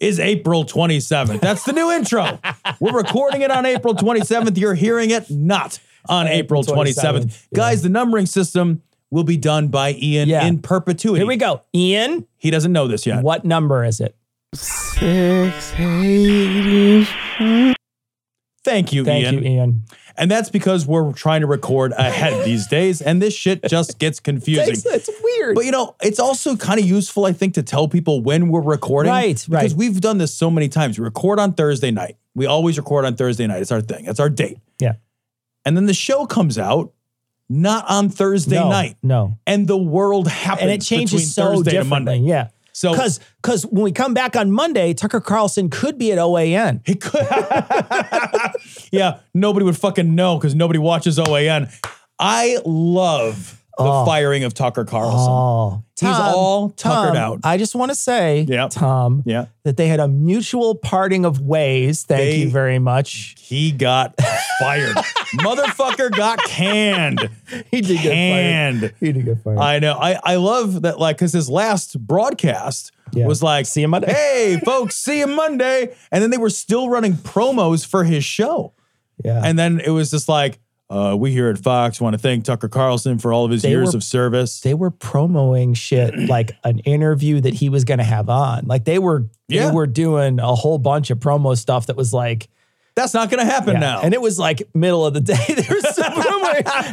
is April 27th. That's the new intro. We're recording it on April 27th. You're hearing it not on April 27th. 27th, yeah. Guys, the numbering system will be done by Ian Yeah. in perpetuity. Here we go. Ian, He doesn't know this yet. what number is it? Thank you, Ian. Thank Ian. you, Ian. And that's because we're trying to record ahead these days, and this shit just gets confusing. It's, it's weird. But you know, it's also kind of useful, I think, to tell people when we're recording. Right, right. Because we've done this so many times. We record on Thursday night. We always record on Thursday night. It's our thing. It's our date. yeah. And then the show comes out not on Thursday no, night. No. And the world happens And it changes between so Thursday to. Monday. Yeah. So Because because when we come back on Monday, Tucker Carlson could be at OAN. He could. yeah, nobody would fucking know because nobody watches OAN. I love the Oh. firing of Tucker Carlson. Oh, He's all tuckered Tom, out. I just want to say, Yep. Tom, Yeah. that they had a mutual parting of ways. Thank They- you very much. He got fired. Motherfucker got canned. He did Canned. get fired. He did get fired. I know. I, I love that, like, because his last broadcast Yeah. was like, See you Monday. Hey, folks, see you Monday. And then they were still running promos for his show. yeah. And then it was just like, uh, we here at Fox want to thank Tucker Carlson for all of his They years were- of service. they were promoting shit like an interview that he was going to have on. Like they were, Yeah. they were doing a whole bunch of promo stuff that was like, That's not going to happen yeah. now. and it was like middle of the day. There was some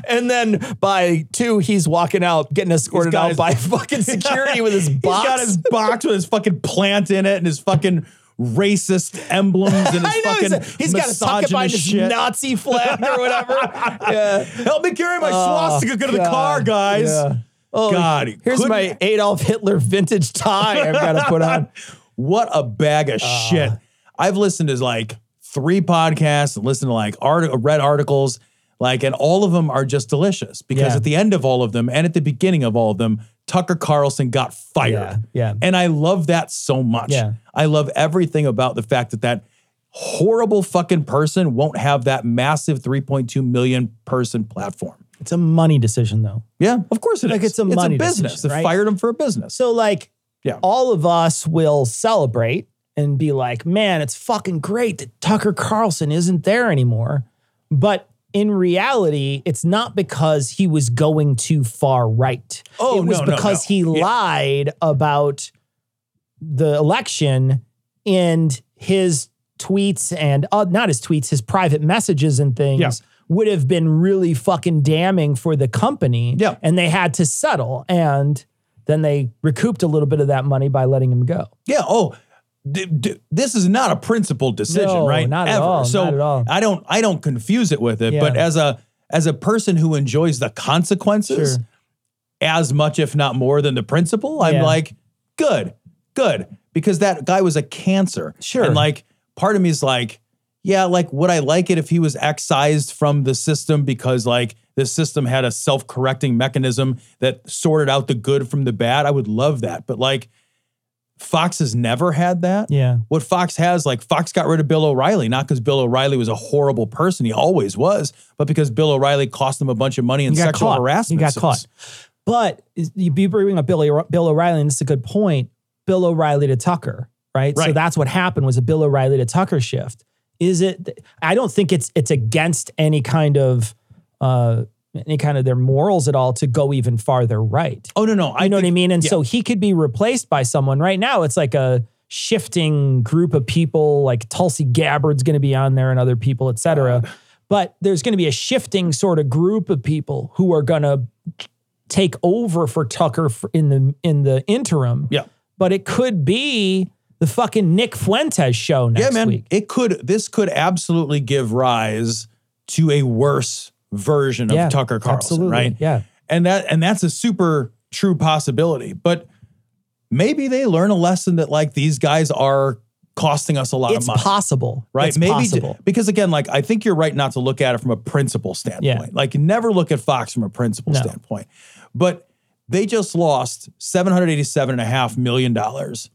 and then by two, he's walking out, getting escorted out his- by fucking security with his box. He's got his box with his fucking plant in it and his fucking racist emblems and his know fucking he's, he's got to tuck it behind misogynist his. Nazi flag or whatever. yeah. Help me carry my Oh, swastika to the car, guys. Yeah. Oh, God, here's couldn't- my Adolf Hitler vintage tie I've got to put on. What a bag of Uh. shit. I've listened to like three podcasts and listened to like art- read articles, like, and all of them are just delicious because Yeah. at the end of all of them and at the beginning of all of them, Tucker Carlson got fired. Yeah, yeah. And I love that so much. Yeah. I love everything about the fact that that horrible fucking person won't have that massive 3.2 million person platform. It's a money decision though. Yeah, of course it is. Like, it's a money business. decision, They fired him for a business. So like Yeah. all of us will celebrate and be like, man, it's fucking great that Tucker Carlson isn't there anymore. But in reality, it's not because he was going too far right. Oh, it was no, no, because no. he Yeah. lied about the election and his tweets and uh, not his tweets, his private messages and things Yeah. would have been really fucking damning for the company. Yeah. And they had to settle. And then they recouped a little bit of that money by letting him go. Yeah. Oh, d- d- this is not a principled decision, No, right? not at Ever. all, So not at all. I don't. I don't confuse it with it. Yeah. But as a as a person who enjoys the consequences Sure. as much, if not more, than the principle, I'm Yeah. like, good, good, because that guy was a cancer. Sure. And like, part of me is like, yeah, like, would I like it if he was excised from the system because like the system had a self correcting mechanism that sorted out the good from the bad? I would love that, but like. Fox has never had that. Yeah. What Fox has, like Fox got rid of Bill O'Reilly, not because Bill O'Reilly was a horrible person. He always was, but because Bill O'Reilly cost them a bunch of money in sexual caught. harassment. He got caught. But you be bringing up Billy, Bill O'Reilly, and this is a good point. Bill O'Reilly to Tucker, right? right? So that's what happened was a Bill O'Reilly to Tucker shift. Is it? I don't think it's it's against any kind of uh, any kind of their morals at all to go even farther right. Oh no, no, I know what I mean? And yeah. so he could be replaced by someone. Right now, it's like a shifting group of people, like Tulsi Gabbard's going to be on there and other people, et cetera. But there's going to be a shifting sort of group of people who are going to take over for Tucker in the in the interim. Yeah. But it could be the fucking Nick Fuentes show next yeah, man, week. it could. This could absolutely give rise to a worse version of Yeah, Tucker Carlson, absolutely, right? yeah. and that and that's a super true possibility. But maybe they learn a lesson that like these guys are costing us a lot It's of money. possible. right? It's Maybe possible. because again, like I think you're right not to look at it from a principle standpoint. Yeah. Like never look at Fox from a principle No. standpoint. But they just lost seven hundred eighty-seven and a half million dollars,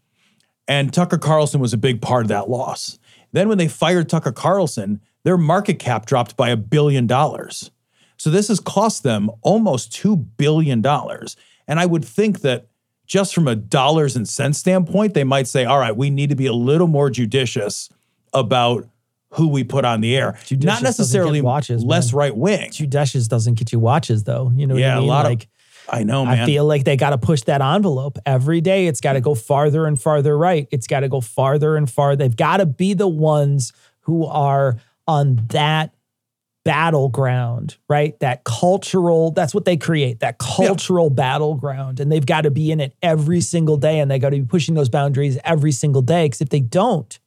and Tucker Carlson was a big part of that loss. Then when they fired Tucker Carlson, their market cap dropped by a billion dollars. So this has cost them almost two billion dollars. And I would think that just from a dollars and cents standpoint, they might say, all right, we need to be a little more judicious about who we put on the air. Judicious Not necessarily watches, less right wing. Judicious doesn't get you watches though. You know what Yeah, I a mean? lot of- like I know, man. I feel like they got to push that envelope every day. It's got to go farther and farther right. It's got to go farther and farther. They've got to be the ones who are on that battleground, right? That cultural, that's what they create, that cultural battleground. And they've got to be in it every single day and they got to be pushing those boundaries every single day. Because if they don't,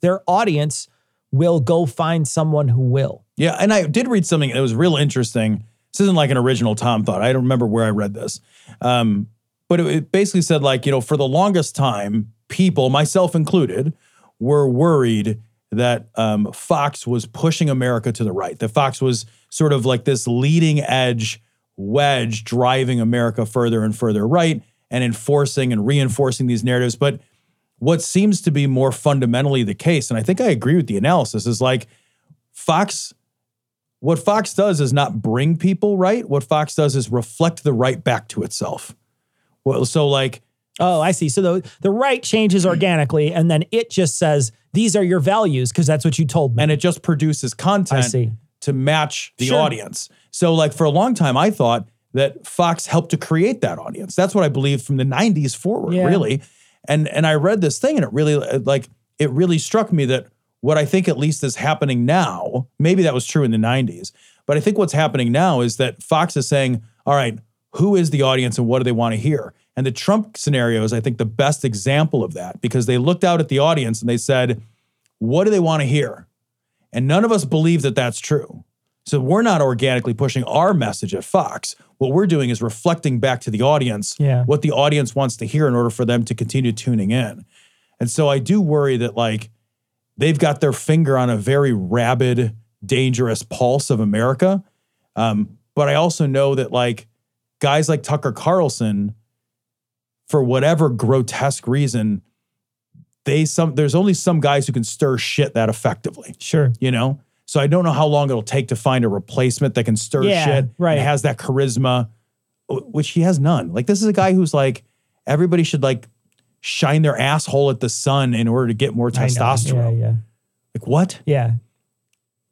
their audience will go find someone who will. Yeah, and I did read something that was real interesting. This isn't like an original Tom thought. I don't remember where I read this, um, but it, it basically said like you know for the longest time, people, myself included, were worried that um, Fox was pushing America to the right. That Fox was sort of like this leading edge wedge driving America further and further right and enforcing and reinforcing these narratives. But what seems to be more fundamentally the case, and I think I agree with the analysis, is like Fox, what Fox does is not bring people right. What Fox does is reflect the right back to itself. Well, so like, Oh, I see. So the the right changes organically, and then it just says these are your values because that's what you told me. and it just produces content I see. to match the Sure. audience. So like for a long time, I thought that Fox helped to create that audience. That's what I believed from the 90s forward, Yeah. really. And and I read this thing and it really uh, like it really struck me that what I think at least is happening now, maybe that was true in the 90s, but I think what's happening now is that Fox is saying, all right, who is the audience and what do they want to hear? And the Trump scenario is, I think, the best example of that because they looked out at the audience and they said, what do they want to hear? And none of us believe that that's true. So we're not organically pushing our message at Fox. What we're doing is reflecting back to the audience Yeah. what the audience wants to hear in order for them to continue tuning in. And so I do worry that like they've got their finger on a very rabid, dangerous pulse of America. Um, but I also know that like guys like Tucker Carlson, for whatever grotesque reason, they some there's only some guys who can stir shit that effectively sure. you know? So I don't know how long it'll take to find a replacement that can stir Yeah, shit right. and has that charisma, which he has none. Like this is a guy who's like everybody should like shine their asshole at the sun in order to get more testosterone. Yeah, Like what? yeah,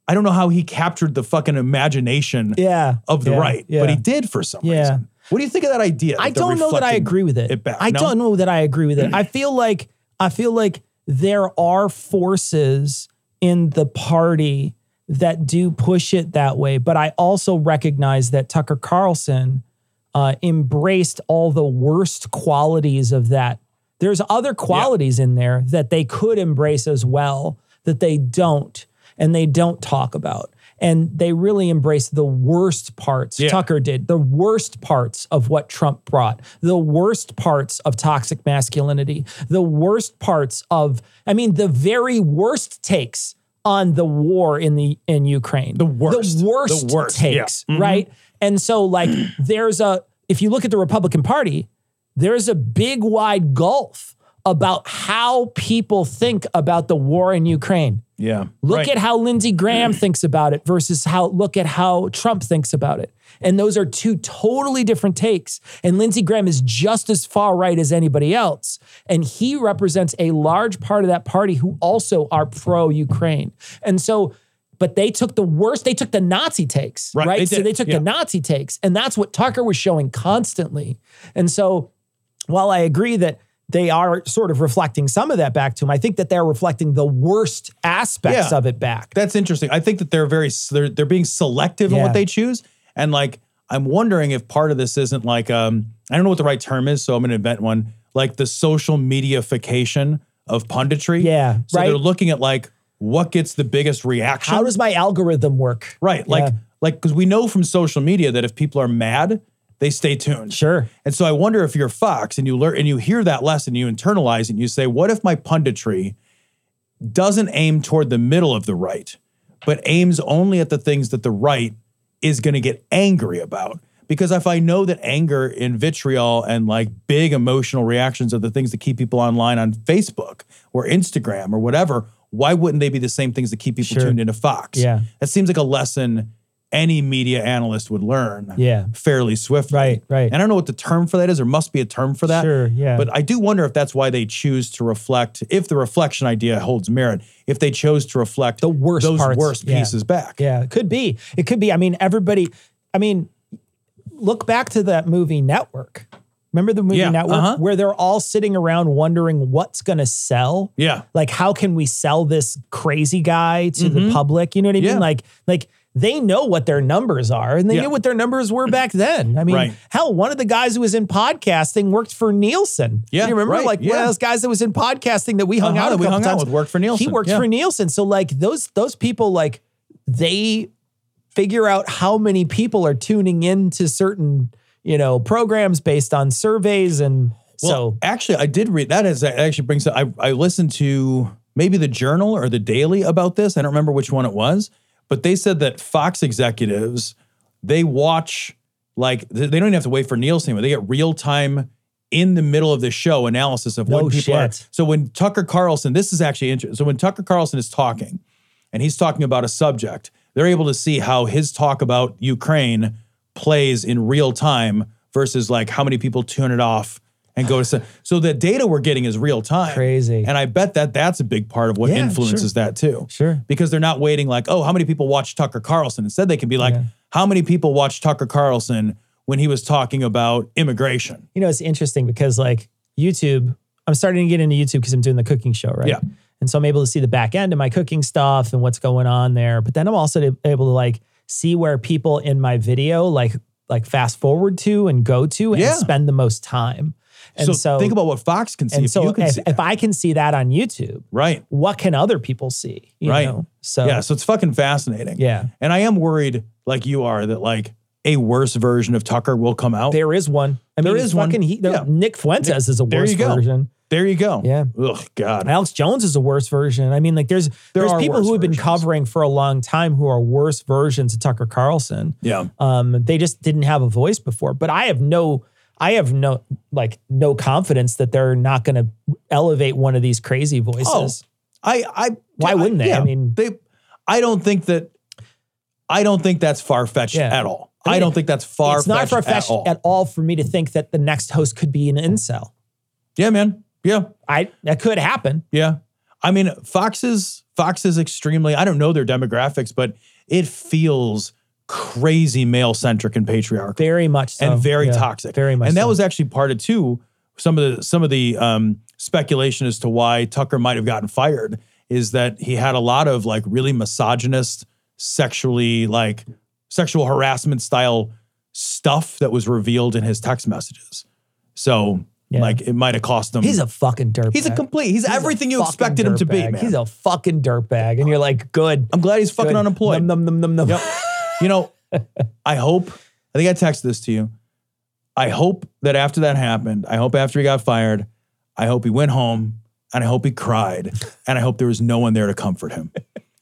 I don't know how he captured the fucking imagination yeah, yeah. of the yeah, right, yeah. but he did for some Yeah. reason. What do you think of that idea? I don't know that I agree with it. it back? I No? don't know that I agree with it. I feel like I feel like there are forces in the party that do push it that way, but I also recognize that Tucker Carlson uh, embraced all the worst qualities of that. There's other qualities in there that they could embrace as well that they don't and they don't talk about. And they really embrace the worst parts. Yeah. Tucker did the worst parts of what Trump brought, the worst parts of toxic masculinity, the worst parts of, I mean, the very worst takes on the war in the in Ukraine. The worst. The worst, The worst, yeah. takes, mm-hmm. right? And so like there's a if you look at the Republican Party, there's a big wide gulf about how people think about the war in Ukraine. Yeah. Look Right. at how Lindsey Graham thinks about it versus how look at how Trump thinks about it. And those are two totally different takes. And Lindsey Graham is just as far right as anybody else. And he represents a large part of that party who also are pro Ukraine. And so but they took the worst. They took the Nazi takes, Right, right? they so they took yeah. the Nazi takes, and that's what Tucker was showing constantly. And so, while I agree that they are sort of reflecting some of that back to him, I think that they're reflecting the worst aspects Yeah. of it back. That's interesting. I think that they're very they're they're being selective in what they choose, and like I'm wondering if part of this isn't like um I don't know what the right term is, so I'm going to invent one like the social mediafication of punditry. Yeah, so right. they're looking at like what gets the biggest reaction. How does my algorithm work? right like Yeah. like because we know from social media that if people are mad, they stay tuned. Sure. And so I wonder if you're Fox and you learn and you hear that lesson, you internalize and you say, what if my punditry doesn't aim toward the middle of the right, but aims only at the things that the right is going to get angry about? Because if I know that anger and vitriol and like big emotional reactions are the things that keep people online on Facebook or Instagram or whatever, why wouldn't they be the same things that keep people Sure. tuned into Fox? Yeah. That seems like a lesson any media analyst would learn Yeah. fairly swiftly. Right, right. And I don't know what the term for that is. There must be a term for that. Sure, yeah. But I do wonder if that's why they choose to reflect, if the reflection idea holds merit, if they chose to reflect The worst those parts, worst yeah. pieces back. Yeah, it could be. It could be. I mean, everybody, I mean, look back to that movie Network. Remember the movie Yeah, Network uh-huh. where they're all sitting around wondering what's going to sell? Yeah. Like how can we sell this crazy guy to the public? You know what I Mm-hmm. Mean? Like like they know what their numbers are and they Yeah. knew what their numbers were back then. I mean, Right. hell, one of the guys who was in podcasting worked for Nielsen. Yeah, you remember right, like one of those guys that was in podcasting that we hung Uh-huh, out a we hung out with, worked for Nielsen, He worked yeah. for Nielsen. So like those those people like they figure out how many people are tuning into certain you know programs based on surveys and Well, so actually, I did read that. Is that actually brings. up- I I listened to maybe the Journal or the Daily about this. I don't remember which one it was, but they said that Fox executives they watch like they don't even have to wait for Nielsen, but they get real time in the middle of the show analysis of No people are. shit. So when Tucker Carlson, this is actually interesting. So when Tucker Carlson is talking, and he's talking about a subject, they're able to see how his talk about Ukraine plays in real time versus like how many people tune it off and go to so the data we're getting is real time Crazy. and i bet that that's a big part of what Yeah, influences sure. that too Sure. because they're not waiting like oh how many people watch tucker carlson instead they can be like how many people watch tucker carlson when he was talking about immigration you know it's interesting because like YouTube I'm starting to get into YouTube because I'm doing the cooking show right Yeah. and so I'm able to see the back end of my cooking stuff and what's going on there but then I'm also able to like see where people in my video like like fast forward to and go to and Yeah. spend the most time and so, so, think about what fox can see and if so you can if, see if. I can see that on YouTube right what can other people see you Right. know so yeah so it's fucking fascinating Yeah. and i am worried like you are that like a worse version of tucker will come out there is one I mean There is one. fucking he, the- Yeah. Nick Fuentes is a There worse you go. version there you go Yeah. ugh god Alex Jones is a worse version. I mean, like there's There there's people who have been versions. covering for a long time who are worse versions of Tucker Carlson. yeah Um, they just didn't have a voice before. But I have no, I have no like no confidence that they're not going to elevate one of these crazy voices. Oh, I, I Why wouldn't they? I mean- they. I don't think that. I don't think that's far fetched Yeah. at all. I I, don't think that's far. it's not far fetched at all. at all for me to think that the next host could be an incel. yeah, man. Yeah, I that could happen. yeah. I mean, Fox is Fox is extremely. I don't know their demographics, but it feels crazy male centric and patriarchal. Very much so. and very Yeah, toxic. Very much. And that so. was actually part of too. Some of the some of the um, speculation as to why Tucker might have gotten fired is that he had a lot of like really misogynist, sexually like sexual harassment style stuff that was revealed in his text messages. So Yeah. like it might have cost him. He's a fucking dirtbag. he's a complete. He's, He's everything you expected him to be, man. He's a fucking dirtbag, and you're like, good. I'm glad he's fucking good. unemployed. Num, num, num, num, num. Yep. you know, I hope, I think I texted this to you. I hope that after that happened, I hope after he got fired, I hope he went home and I hope he cried and I hope there was no one there to comfort him.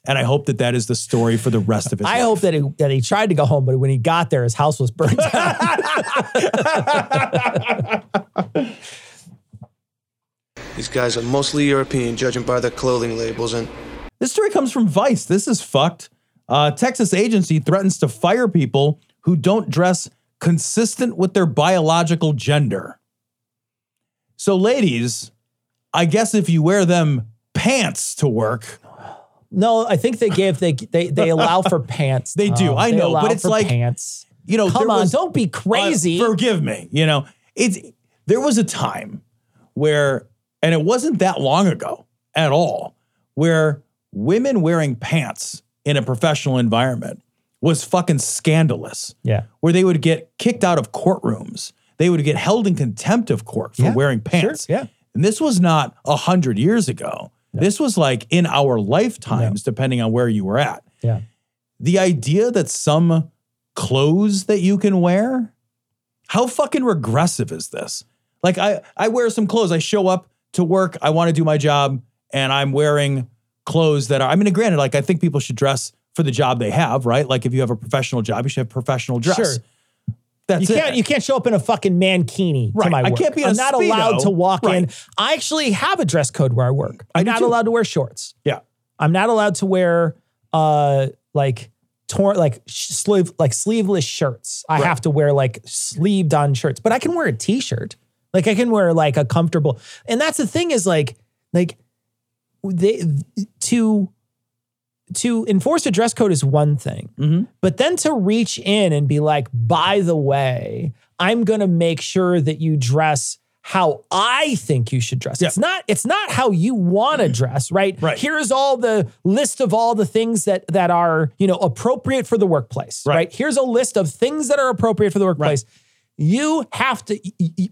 And I hope that that is the story for the rest of his life. I life. hope that he that he tried to go home, but when he got there, his house was burned down. These guys are mostly European, judging by their clothing labels, and This story comes from Vice. This is fucked. Uh, Texas agency threatens to fire people who don't dress consistent with their biological gender. So, ladies, I guess if you wear them pants to work, No, I think they give they they they allow for pants. They do, Tom. I They know, but it's like- pants. You know, Come on, was- don't be crazy. Uh, forgive me. You know, it's there was a time where, and it wasn't that long ago at all, where women wearing pants in a professional environment was fucking scandalous. yeah. Where they would get kicked out of courtrooms. They would get held in contempt of court for Yeah, wearing sure, pants. yeah. And this was not a hundred years ago. This was like in our lifetimes, depending on where you were at Yeah. the idea that some clothes that you can wear how fucking regressive is this like i i wear some clothes i show up to work i want to do my job and i'm wearing clothes that are i mean granted like i think people should dress for the job they have right like if you have a professional job you should have professional dress Sure. that's You it can't you can't show up in a fucking mankini to Right. my I can't be I'm not Speedo. allowed to walk in. I actually have a dress code where I work. I'm do not too. allowed to wear shorts. yeah I'm not allowed to wear uh like torn like sh- sleeve like sleeveless shirts. I Right. have to wear like sleeved on shirts, but I can wear a t-shirt. Like I can wear like a comfortable. And that's the thing is like like they to to enforce a dress code is one thing. Mhm. But then to reach in and be like, by the way, I'm going to make sure that you dress how I think you should dress. Yeah. It's not it's not how you want to dress, right? Right. Here's all the list of all the things that that are, you know, appropriate for the workplace, Right. right? Here's a list of things that are appropriate for the workplace. You have to,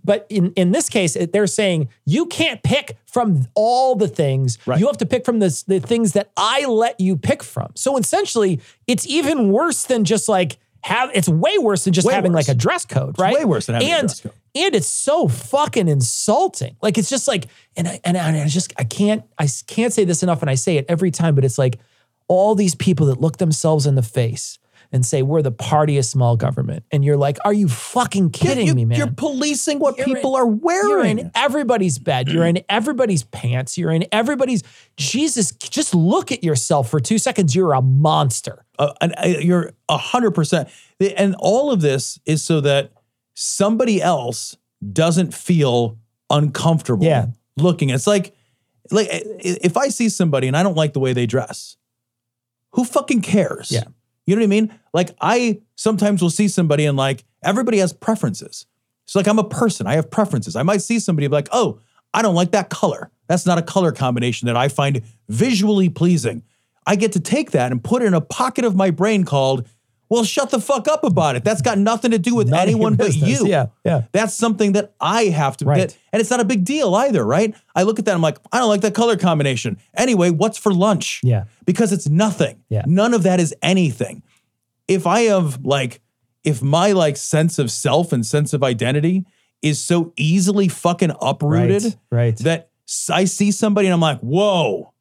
but in, in this case, they're saying you can't pick from all the things. Right. You have to pick from the, the things that I let you pick from. So essentially, it's even worse than just like have. It's way worse than just Way having worse. like a dress code, right? way worse than having a and, dress code. And it's so fucking insulting. Like it's just like, and I and I, and I just I can't I can't say this enough, and I say it every time, but it's like all these people that look themselves in the face and say we're the party of small government, and you're like, are you fucking kidding you, me, man? you're policing what You're people in- are wearing You're in everybody's bed. You're in everybody's pants. You're in everybody's. Jesus, just look at yourself for two seconds. You're a monster. uh, and uh, you're a hundred percent. And all of this is so that somebody else doesn't feel uncomfortable Yeah. looking. It's like, like if I see somebody and I don't like the way they dress, who fucking cares? Yeah. You know what I mean? Like I sometimes will see somebody and like everybody has preferences. It's like I'm a person. I have preferences. I might see somebody like, oh, I don't like that color. That's not a color combination that I find visually pleasing. I get to take that and put it in a pocket of my brain called, well, shut the fuck up about it. That's got nothing to do with None anyone but business. you. Yeah, yeah. That's something that I have to Right. that- and it's not a big deal either, right? I look at that, I'm like, I don't like that color combination. Anyway, what's for lunch? Yeah. Because it's nothing. Yeah. None of that is anything. If I have like, if my like sense of self and sense of identity is so easily fucking uprooted Right, right. that I see somebody and I'm like, whoa,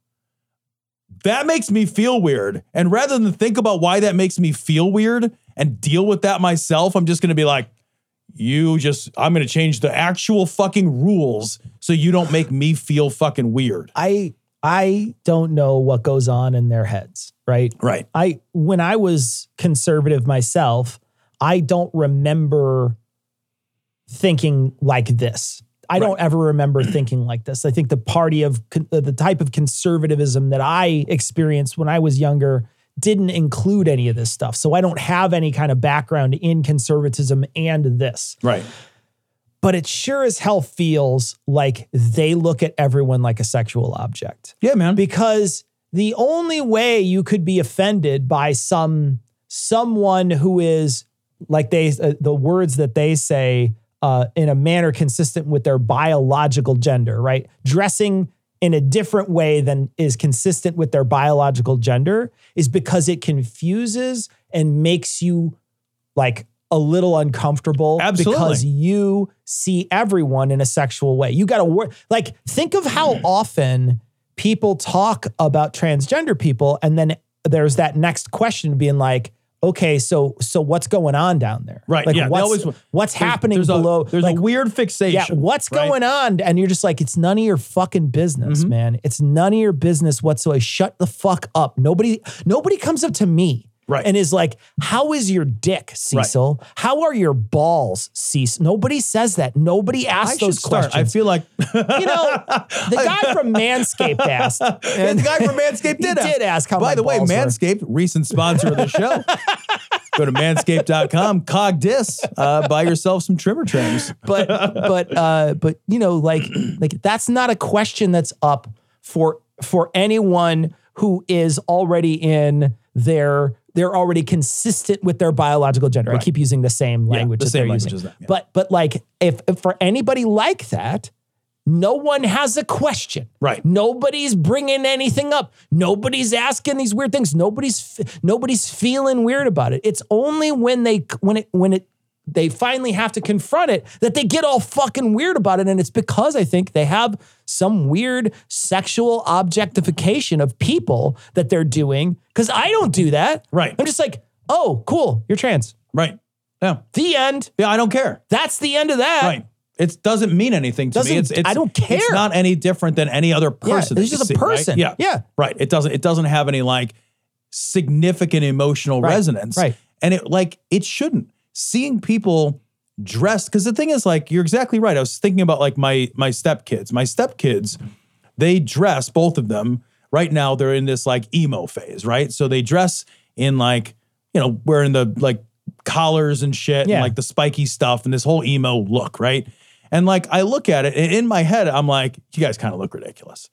that makes me feel weird. And rather than think about why that makes me feel weird and deal with that myself, I'm just going to be like, you just, I'm going to change the actual fucking rules so you don't make me feel fucking weird. I I don't know what goes on in their heads, right? Right. I when I was conservative myself, I don't remember thinking like this. I don't ever remember thinking like this. I think the party of con- the type of conservatism that I experienced when I was younger didn't include any of this stuff. So I don't have any kind of background in conservatism and this. Right. But it sure as hell feels like they look at everyone like a sexual object Yeah, man. because the only way you could be offended by some someone who is like they uh, the words that they say uh, in a manner consistent with their biological gender, right? Dressing in a different way than is consistent with their biological gender is because it confuses and makes you like a little uncomfortable Absolutely. because you see everyone in a sexual way. You got to work like think of how often people talk about transgender people and then there's that next question being like okay so so what's going on down there Right. like yeah. what's, always- what's there's- happening there's below A, there's like a weird fixation. yeah what's right? going on and you're just like it's none of your fucking business Mm-hmm. man it's none of your business whatsoever shut the fuck up nobody nobody comes up to me Right. And is like, how is your dick, Cecil? How are your balls, Cecil? Nobody says that. Nobody asks should those start. questions. I feel like you know, the guy from Manscaped asked. and the guy from Manscaped did, did ask how By the way, balls were. Manscaped, recent sponsor of the show. Go to manscaped.com, cog dis, uh, buy yourself some trimmer trims. but but uh but you know like like that's not a question that's up for for anyone who is already in their they're already consistent with their biological gender. I keep using the same language the that same they're language using. as yeah. But but like if, if for anybody like that, no one has a question. Right. Nobody's bringing anything up. Nobody's asking these weird things. Nobody's nobody's feeling weird about it. It's only when they when it when it they finally have to confront it that they get all fucking weird about it and it's because I think they have some weird sexual objectification of people that they're doing cuz I don't do that. Right. I'm just like, "Oh, cool, you're trans." Right. Yeah. The end. Yeah, I don't care. That's the end of that. Right. It doesn't mean anything to me. Doesn't- It's, it's I don't care. It's not any different than any other Yeah, person. it's that just you a see, right? person. Yeah. Yeah. Right. It doesn't it doesn't have any like significant emotional Right. resonance. Right. And it like it shouldn't. Seeing people dressed because the thing is like you're exactly right. I was thinking about like my my stepkids. My stepkids, they dress both of them right now. They're in this like emo phase, right? So they dress in like you know wearing the like collars and shit Yeah. and like the spiky stuff and this whole emo look, right? And like I look at it and in my head, I'm like, you guys kind of look ridiculous.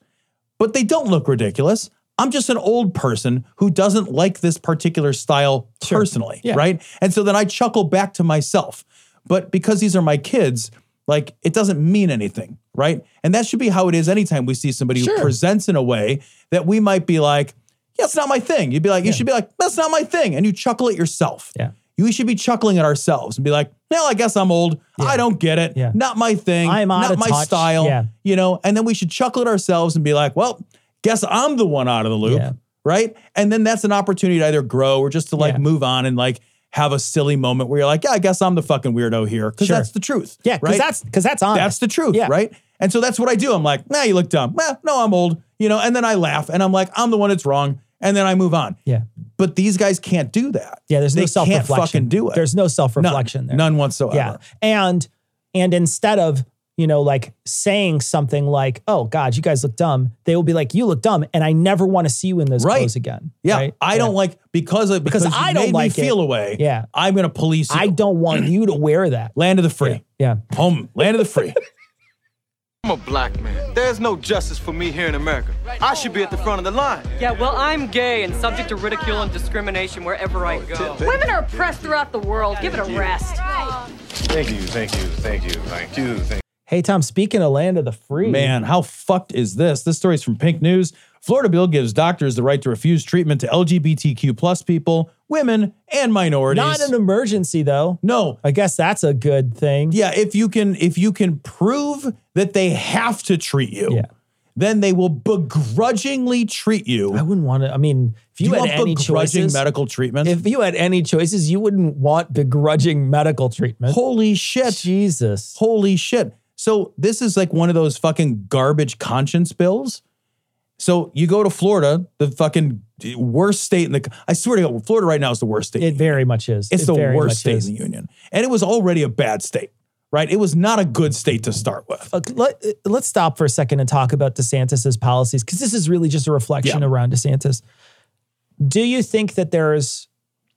But they don't look ridiculous. I'm just an old person who doesn't like this particular style personally, Yeah. right? And so then I chuckle back to myself. But because these are my kids, like it doesn't mean anything, right? And that should be how it is anytime we see somebody Sure. who presents in a way that we might be like, yeah, it's not my thing. You'd be like, you should be like, that's not my thing. And you chuckle at yourself. Yeah. We should be chuckling at ourselves and be like, well, I guess I'm old. I don't get it. Yeah. Not my thing. I'm out not of my touch. style. Yeah. You know, and then we should chuckle at ourselves and be like, well, guess I'm the one out of the loop. Yeah. Right. And then that's an opportunity to either grow or just to like Yeah. move on and like have a silly moment where you're like, yeah, I guess I'm the fucking weirdo here. Cause Sure. that's the truth. Yeah, right? that's cuz that's honest. That's the truth, Yeah. right? And so that's what I do. I'm like, nah, you look dumb. Well, no, I'm old, you know, and then I laugh and I'm like, I'm the one that's wrong. And then I move on. Yeah. But these guys can't do that. Yeah, there's they no self-reflection. Can't fucking do it. There's no self-reflection None. there. None whatsoever. Yeah. And and instead of, you know, like saying something like, "Oh God, you guys look dumb," they will be like, "You look dumb," and I never want to see you in those Right. clothes again. Yeah, right? I don't like because of because, Because you I don't made like me feel away. Yeah. I'm gonna police you. I don't want you to wear that. land of the free. Yeah. Home, land of the free. I'm a black man. There's no justice for me here in America. I should be at the front of the line. Yeah, well, I'm gay and subject to ridicule and discrimination wherever I go. Women are oppressed throughout the world. Give it a rest. Thank you, thank you, thank you, thank you, thank Hey Tom, speaking of land of the free, Man, how fucked is this? This story's from Pink News. Florida bill gives doctors the right to refuse treatment to LGBTQ plus people, women, and minorities. not an emergency though. no. I guess that's a good thing. Yeah, if you can if you can prove that they have to treat you, Yeah. then they will begrudgingly treat you. I wouldn't want to. I mean, if you, you had want any begrudging choices, medical treatment? if you had any choices, you wouldn't want begrudging medical treatment. Holy shit. Jesus. Holy shit. So this is like one of those fucking garbage conscience bills. So you go to Florida, the fucking worst state in the I swear to God, Florida right now is the worst state. It very much is. it's It the worst state is. in the union. And it was already a bad state, right? It was not a good state to start with. Uh, let, let's stop for a second and talk about DeSantis's policies because this is really just a reflection Yeah. around DeSantis. Do you think that there's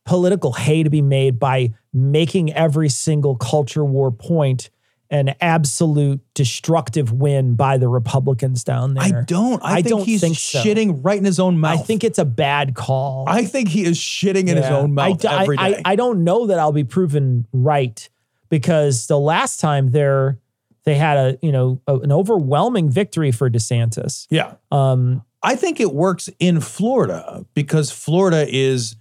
political hay to be made by making every single culture war point an absolute destructive win by the Republicans down there? I don't. I, I think don't he's think so. shitting right in his own mouth. I think it's a bad call. I think he is shitting in his own mouth I, every I, day. I, I don't know that I'll be proven right because the last time there they had a you know a- an overwhelming victory for DeSantis. yeah. Um, I think it works in Florida because Florida is,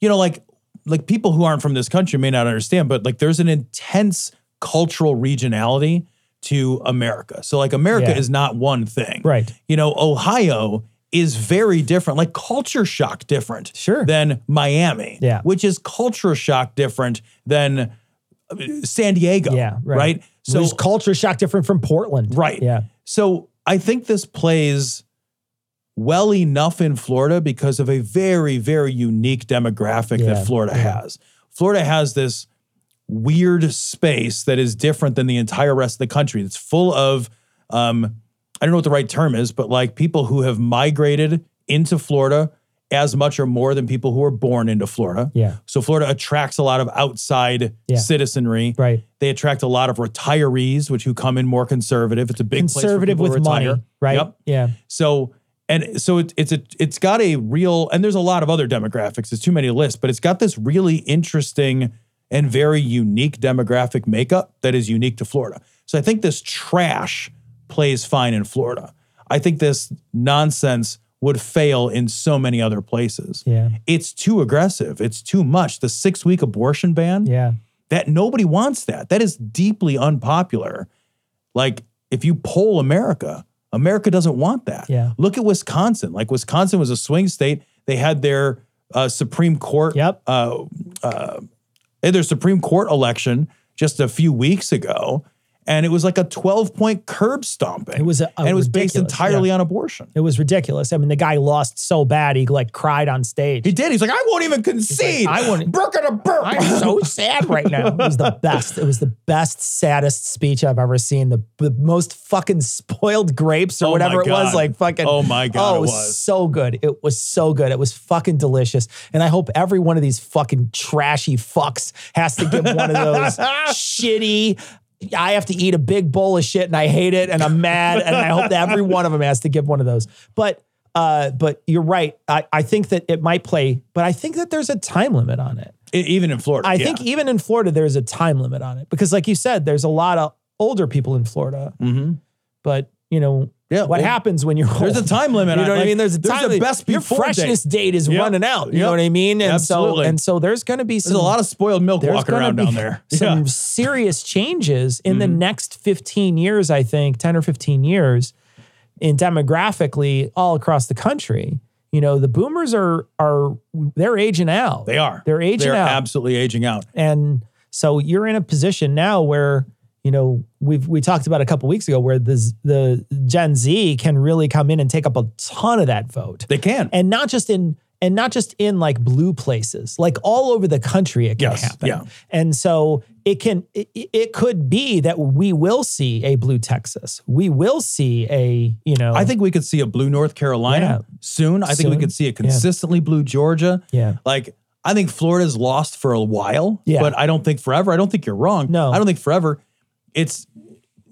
you know, like like people who aren't from this country may not understand, but like there's an intense cultural regionality to America. So like America Yeah. is not one thing. Right. You know, Ohio is very different, like culture shock different Sure. than Miami. Yeah. Which is culture shock different than uh, San Diego. yeah, right. Right. So culture shock different from Portland. Right. Yeah. So I think this plays well enough in Florida because of a very, very unique demographic Yeah, that Florida has. Florida has this weird space that is different than the entire rest of the country. It's full of, um, I don't know what the right term is, but like people who have migrated into Florida as much or more than people who are born into Florida. Yeah. So Florida attracts a lot of outside Yeah. citizenry. Right. They attract a lot of retirees, which who come in more conservative. It's a big Conservative with money, right? Yep. Yeah. So and so it, it's a it's got a real and there's a lot of other demographics. It's too many to list, but it's got this really interesting and very unique demographic makeup that is unique to Florida. So I think this trash plays fine in Florida. I think this nonsense would fail in so many other places. Yeah. It's too aggressive. It's too much. The six week abortion ban Yeah. that nobody wants that. That is deeply unpopular. Like if you poll America, America doesn't want that. Yeah. Look at Wisconsin. Like Wisconsin was a swing state. They had their uh, Supreme Court. Yep. Uh, uh, they had their Supreme Court election just a few weeks ago, and it was like a twelve point curb stomping. It was a- a and it was based entirely yeah. on abortion. It was ridiculous. I mean, the guy lost so bad he like cried on stage. He did. He's like, I won't even concede. I won't- Burke and a burp. I'm so sad right now. It was the best. It was the best, saddest speech I've ever seen. The, the most fucking spoiled grapes or Oh whatever it was. Like fucking. Oh my God, Oh, it it was, was. so good. It was so good. It was fucking delicious. And I hope every one of these fucking trashy fucks has to give one of those shitty. I have to eat a big bowl of shit and I hate it and I'm mad and I hope that every one of them has to give one of those. But uh, but you're right. I, I think that it might play, but I think that there's a time limit on it. Even in Florida. I yeah. think even in Florida, there's a time limit on it because, like you said, there's a lot of older people in Florida. But you know, Mm-hmm. Yeah, what well, happens when you're there's a time limit You know what I mean? There's a there's time a best Your freshness date is Yep. running out. You know what I mean? And Absolutely. so and so there's going to be some There's a lot of spoiled milk walking gonna around be down there. Some Yeah. Mm-hmm. serious changes in the next 15 years, I think, 10 or 15 years, in demographically all across the country. You know, the boomers are are they're aging out. They are. They're aging They're out. absolutely aging out. And so you're in a position now where, you know, we've we talked about a couple weeks ago where the the Gen Z can really come in and take up a ton of that vote. They can. And not just in and not just in like blue places, like all over the country it can Yes, happen. yeah. And so it can it, it could be that we will see a blue Texas. We will see a, you know, I think we could see a blue North Carolina Yeah. soon. I think we could see a consistently blue Georgia. Yeah. Like I think Florida's lost for a while, Yeah. but I don't think forever. I don't think you're wrong. No. I don't think forever. It's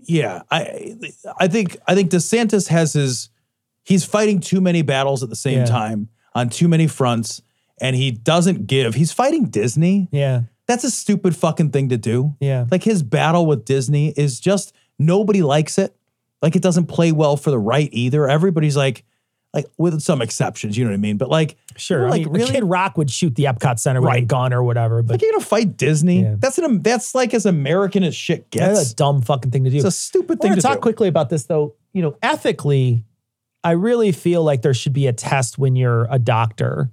yeah. I I think I think DeSantis has his he's fighting too many battles at the same Yeah. time on too many fronts, and he doesn't give. He's fighting Disney. yeah. That's a stupid fucking thing to do. Yeah. Like his battle with Disney is just nobody likes it. Like it doesn't play well for the right either. Everybody's like, like with some exceptions, you know what I mean? But like, Sure. I like mean, really, Kid Rock would shoot the Epcot Center with a Right. gun or whatever, but like you're gonna fight Disney? Yeah. That's an that's like as American as shit gets. That's a dumb fucking thing to do. It's a stupid We're thing to to talk do. quickly about this though. You know, ethically, I really feel like there should be a test when you're a doctor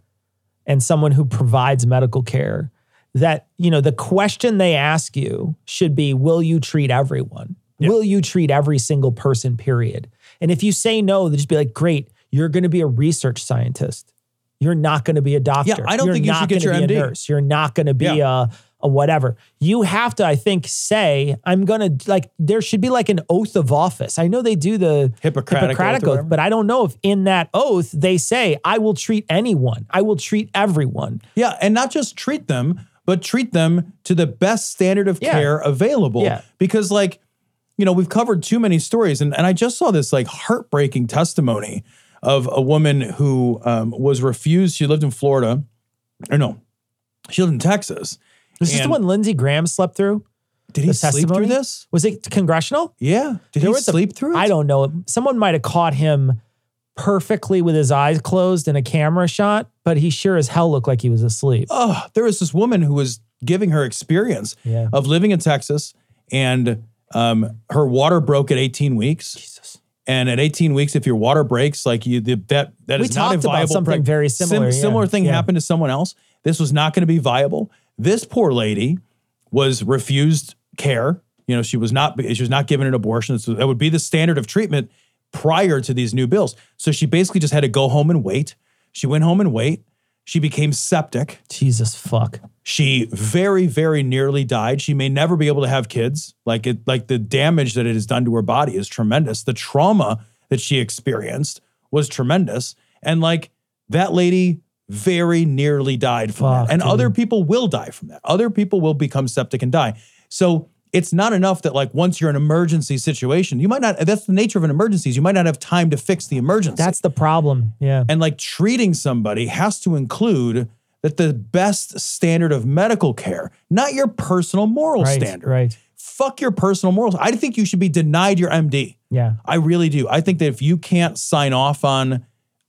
and someone who provides medical care that, you know, the question they ask you should be will you treat everyone? Will you treat every single person, period? And if you say no, they just be like, great, you're going to be a research scientist. You're not going to be a doctor. Yeah, I don't You're think you not should get your be a MD. nurse. You're not going to be Yeah. a a whatever. You have to, I think, say, I'm gonna like there should be like an oath of office. I know they do the Hippocratic oath oath, but I don't know if in that oath they say, I will treat anyone, I will treat everyone. yeah, and not just treat them, but treat them to the best standard of Yeah. care available. Yeah. Because like, you know, we've covered too many stories, and, and I just saw this like heartbreaking testimony of a woman who um, was refused. She lived in Florida, or no, she lived in Texas. This Is this the one Lindsey Graham slept through? Did he sleep through this? Was it congressional? Yeah. Did There he was a- sleep through it? I don't know. Someone might have caught him perfectly with his eyes closed in a camera shot, but he sure as hell looked like he was asleep. oh, there was this woman who was giving her experience Yeah. of living in Texas, and um, her water broke at 18 weeks. Jesus. And at 18 weeks, if your water breaks, like you, the, that that We is not a viable. something very similar, yeah. similar thing Yeah. happened to someone else. This was not going to be viable. This poor lady was refused care. You know, she was not she was not given an abortion. So that would be the standard of treatment. prior to these new bills. So she basically just had to go home and wait. She went home and wait. She became septic. Jesus fuck. She very, very nearly died. She may never be able to have kids. Like it, like the damage that it has done to her body is tremendous. The trauma that she experienced was tremendous. And like that lady very nearly died from Fuck, that. And dude. other people will die from that. Other people will become septic and die. So it's not enough that like once you're in an emergency situation, you might not, that's the nature of an emergency, is you might not have time to fix the emergency. That's the problem. Yeah. And like treating somebody has to include that the best standard of medical care, not your personal moral right. standard. Right. Fuck your personal morals. I think you should be denied your MD. Yeah. I really do. I think that if you can't sign off on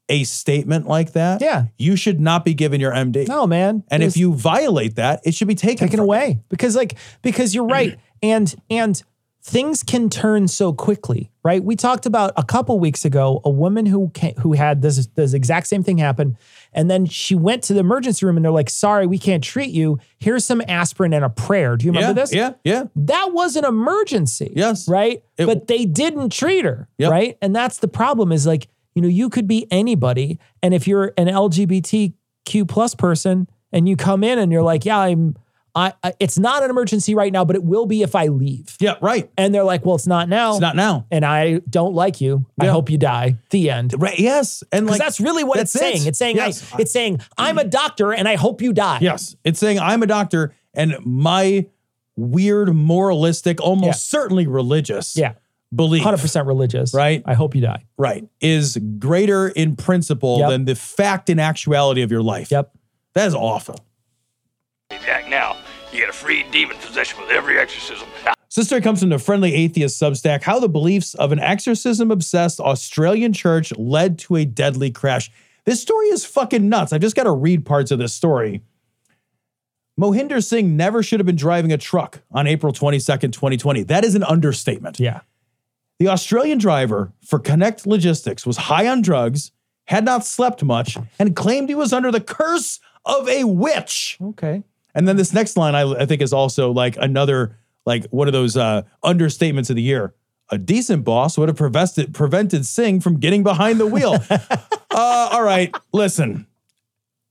a statement like that, Yeah. you should not be given your MD. No, man. And if you violate that, it should be taken, taken from you. away because like because you're right and and things can turn so quickly right we talked about a couple weeks ago a woman who ca who had this this exact same thing happen and then she went to the emergency room and they're like sorry we can't treat you here's some aspirin and a prayer do you remember Yeah, this yeah, yeah. that was an emergency Yes. right It- but they didn't treat her Yep. right and that's the problem is like you know you could be anybody and if you're an lgbtq plus person and you come in and you're like yeah i'm I, I it's not an emergency right now but it will be if i leave Yeah, right. and they're like well it's not now It's not now. and i don't like you i hope you die the end Right. Yes. And like that's really what it's it. saying it's saying Yes. I, it's saying i'm a doctor and i hope you die Yes. It's saying I'm a doctor and my weird, moralistic, almost Yeah. certainly religious yeah belief 100% religious Right. i hope you die right, is greater in principle Yep. than the fact and actuality of your life. yep That is awful. Jack, now you get a free demon possession with every exorcism. So this story comes from the Friendly Atheist Substack How the Beliefs of an Exorcism Obsessed Australian Church Led to a Deadly Crash. This story is fucking nuts. I've just got to read parts of this story. Mohinder Singh never should have been driving a truck on April 22nd, 2020. That is an understatement. yeah The Australian driver for Connect Logistics was high on drugs, had not slept much, and claimed he was under the curse of a witch. okay And then this next line I, I think is also like another like one of those uh, understatements of the year. A decent boss would have prevented prevented Singh from getting behind the wheel. uh, all right, listen.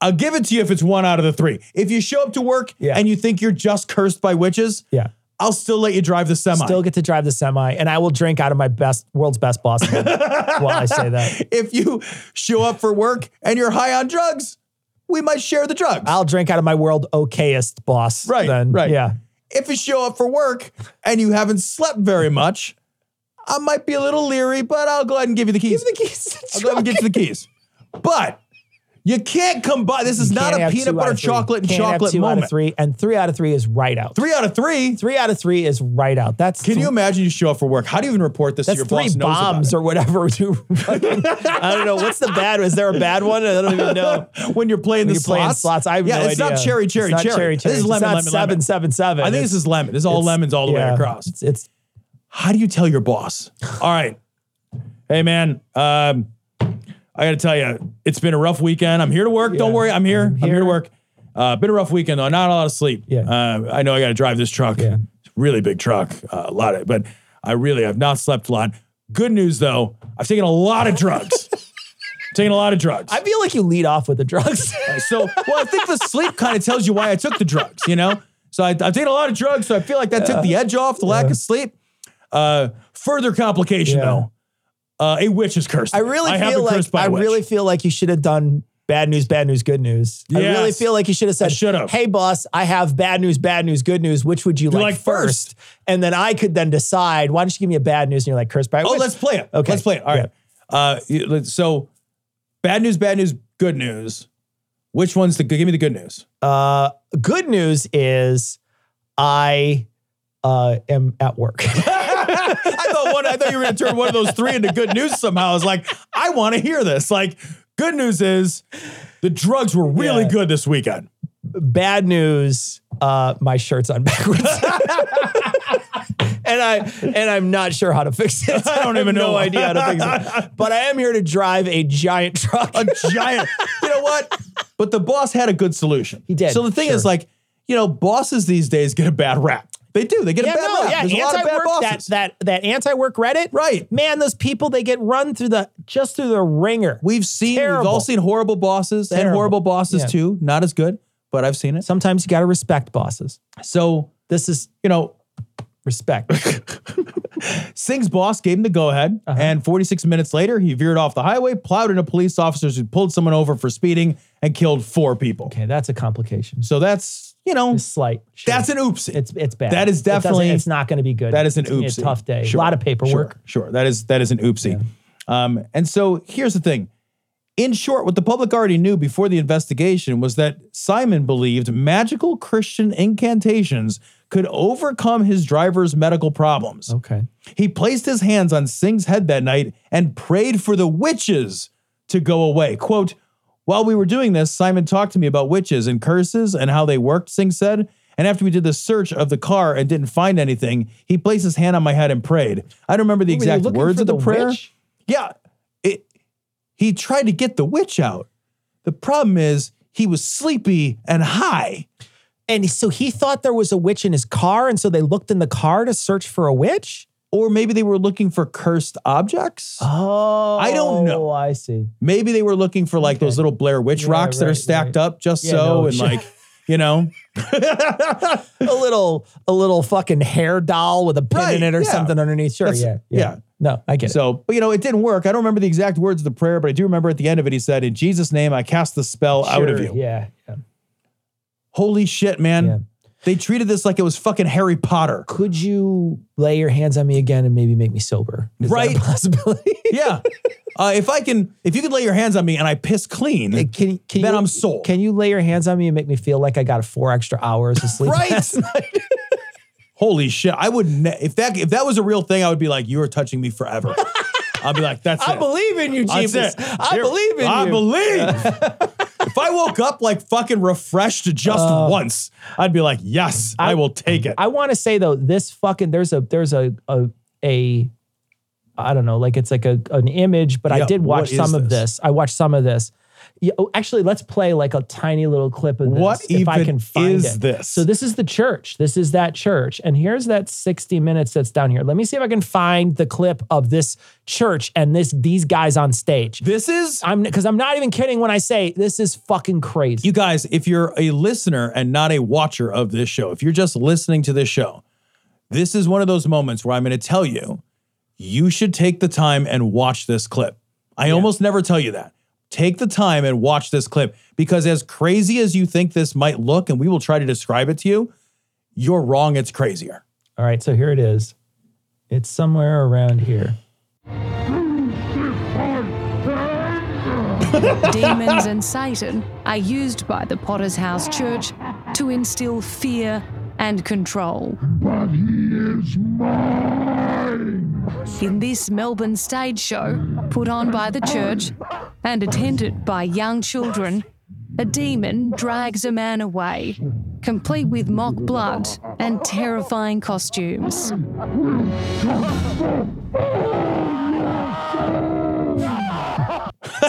I'll give it to you if it's one out of the three. If you show up to work Yeah. and you think you're just cursed by witches, yeah I'll still let you drive the semi. Still get to drive the semi, and I will drink out of my best world's best boss while I say that. if you show up for work and you're high on drugs, we might share the drugs. I'll drink out of my world okayest boss. Right, Then. right. Yeah. if you show up for work and you haven't slept very much, I might be a little leery, but I'll go ahead and give you the keys. Give the keys I'll go ahead and get you the keys. But you can't combine. This is not a peanut butter chocolate and chocolate two out of three, and three out of three is right out. Three out of three. Three out of three is right out. That's Can you imagine you show up for work? How do you even report this That's to your three boss? bombs or whatever. I don't know. What's the bad? Is there a bad one? I don't even know. when you're playing When the you're playing slots. slots, I have yeah, no it's idea. not cherry, cherry, It's not cherry. cherry. This is lemon, lemon, seven, lemon. seven, seven. I think It's- this is lemon. This is all lemons all the way across. It's, it's How do you tell your boss? All right. Hey, man. Um, I got to tell you, it's been a rough weekend. I'm here to work. Don't worry. I'm here. I'm I'm here, to work. Uh, been a rough weekend, though. Not a lot of sleep. Yeah. Uh, I know I got to drive this truck. Yeah. It's a really big truck. Uh, a lot of but I really have not slept a lot. Good news, though. I've taken a lot of drugs. taking a lot of drugs. I feel like you lead off with the drugs. So, well, I think the sleep kind of tells you why I took the drugs, you know? So I, I've taken a lot of drugs, so I feel like that took the edge off, the lack of sleep. Uh, further complication, Yeah. though. Uh, a witch is cursed. I really I feel like I really feel like you should have done bad news, bad news, good news. I really feel like you should have said, should have. "Hey, boss, I have bad news, bad news, good news. Which would you like, like first? And then I could then decide. Why don't you give me a bad news? And you're like, cursed by a Oh, witch. let's play it. Okay. Let's play it. All right. Uh, you- let's- so, bad news, bad news, good news. Which one's the? Give me the good news. Uh, good news is I uh, am at work. I thought one. I thought you were going to turn one of those three into good news somehow. I was like, I want to hear this. Like, good news is the drugs were really Yeah. good this weekend. bad news. Uh, my shirt's on backwards. and I and I'm not sure how to fix it. I don't even have know. No idea how to fix it. But I am here to drive a giant truck. a giant. you know what? But the boss had a good solution. He did, So the thing sure. is, like, you know, bosses these days get a bad rap. They do. They get Yeah, a bad no, rap. yeah, There's a lot of bad anti-work that that that anti-work Reddit, Right. Man, those people they get run through the just through the ringer. We've seen, we've all seen horrible bosses and horrible bosses Yeah. too. Not as good, but I've seen it. Sometimes you got to respect bosses. So, This is you know, respect. Singh's boss gave him the go ahead, Uh-huh. and 46 minutes later, he veered off the highway, plowed into police officers who pulled someone over for speeding, and killed four people. okay, that's a complication. So that's, you know, slight. Sure. that's an oopsie. it's it's bad. That is It definitely- it's not going to be good. That is an It's oopsie. A tough day. Sure. A lot of paperwork. Sure, sure. That is that is an oopsie. Um, and so here's the thing. In short, what the public already knew before the investigation was that Simon believed magical Christian incantations could overcome his driver's medical problems. Okay. He placed his hands on Singh's head that night and prayed for the witches to go away. Quote, while we were doing this, Simon talked to me about witches and curses and how they worked, Singh said. And after we did the search of the car and didn't find anything, he placed his hand on my head and prayed. I don't remember the Were you exact words for of the, prayer. witch? Yeah. It, he tried to get the witch out. The problem is he was sleepy and high. And so he thought there was a witch in his car, and so they looked in the car to search for a witch. Or maybe they were looking for cursed objects. Oh, I don't know. Oh, I see. Maybe they were looking for like those little Blair Witch Yeah, rocks that are stacked right. up just Yeah, so, no, and sure. like, you know, a little, a little fucking hair doll with a pin Right, in it or yeah. something underneath. Sure, yeah, yeah, yeah. No, I get it. so, but you know, it didn't work. I don't remember the exact words of the prayer, but I do remember at the end of it, he said, In Jesus' name, I cast the spell out of you. Yeah, yeah. Holy shit, man. They treated this like it was fucking Harry Potter. Could you lay your hands on me again and maybe make me sober? Is that a Right. possibility. Yeah. uh, if I can, if you could lay your hands on me and I piss clean, Hey, Can, can then you, I'm sold. Can you lay your hands on me and make me feel like I got four extra hours of sleep? Right. last night? Holy shit. I would, ne- if that, if that was a real thing, I would be like, you are touching me forever. I'd be like, that's I it. believe in you, Jesus. I believe in I you. I believe. If I woke up like fucking refreshed just once, I'd be like, yes, I, Uh, I- will take it. I want to say though, this fucking there's a there's a a a I don't know, like it's like a an image, but Yeah, I did watch some of this? this. I watched some of this. Yeah, oh, actually, let's play like a tiny little clip of this What if I even can find is it. this? So this is the church. This is that church, and here's that 60 minutes that's down here. Let me see if I can find the clip of this church and this these guys on stage. this is I'm because I'm not even kidding when I say this is fucking crazy. you guys, if you're a listener and not a watcher of this show, if you're just listening to this show, this is one of those moments where I'm going to tell you, you should take the time and watch this clip. I almost never tell you that. Take the time and watch this clip because, as crazy as you think this might look, and we will try to describe it to you, you're wrong. It's crazier. All right, so here it is. It's somewhere around here. Demons and Satan are used by the Potter's House Church to instill fear and control. In this Melbourne stage show, put on by the church and attended by young children, a demon drags a man away, complete with mock blood and terrifying costumes.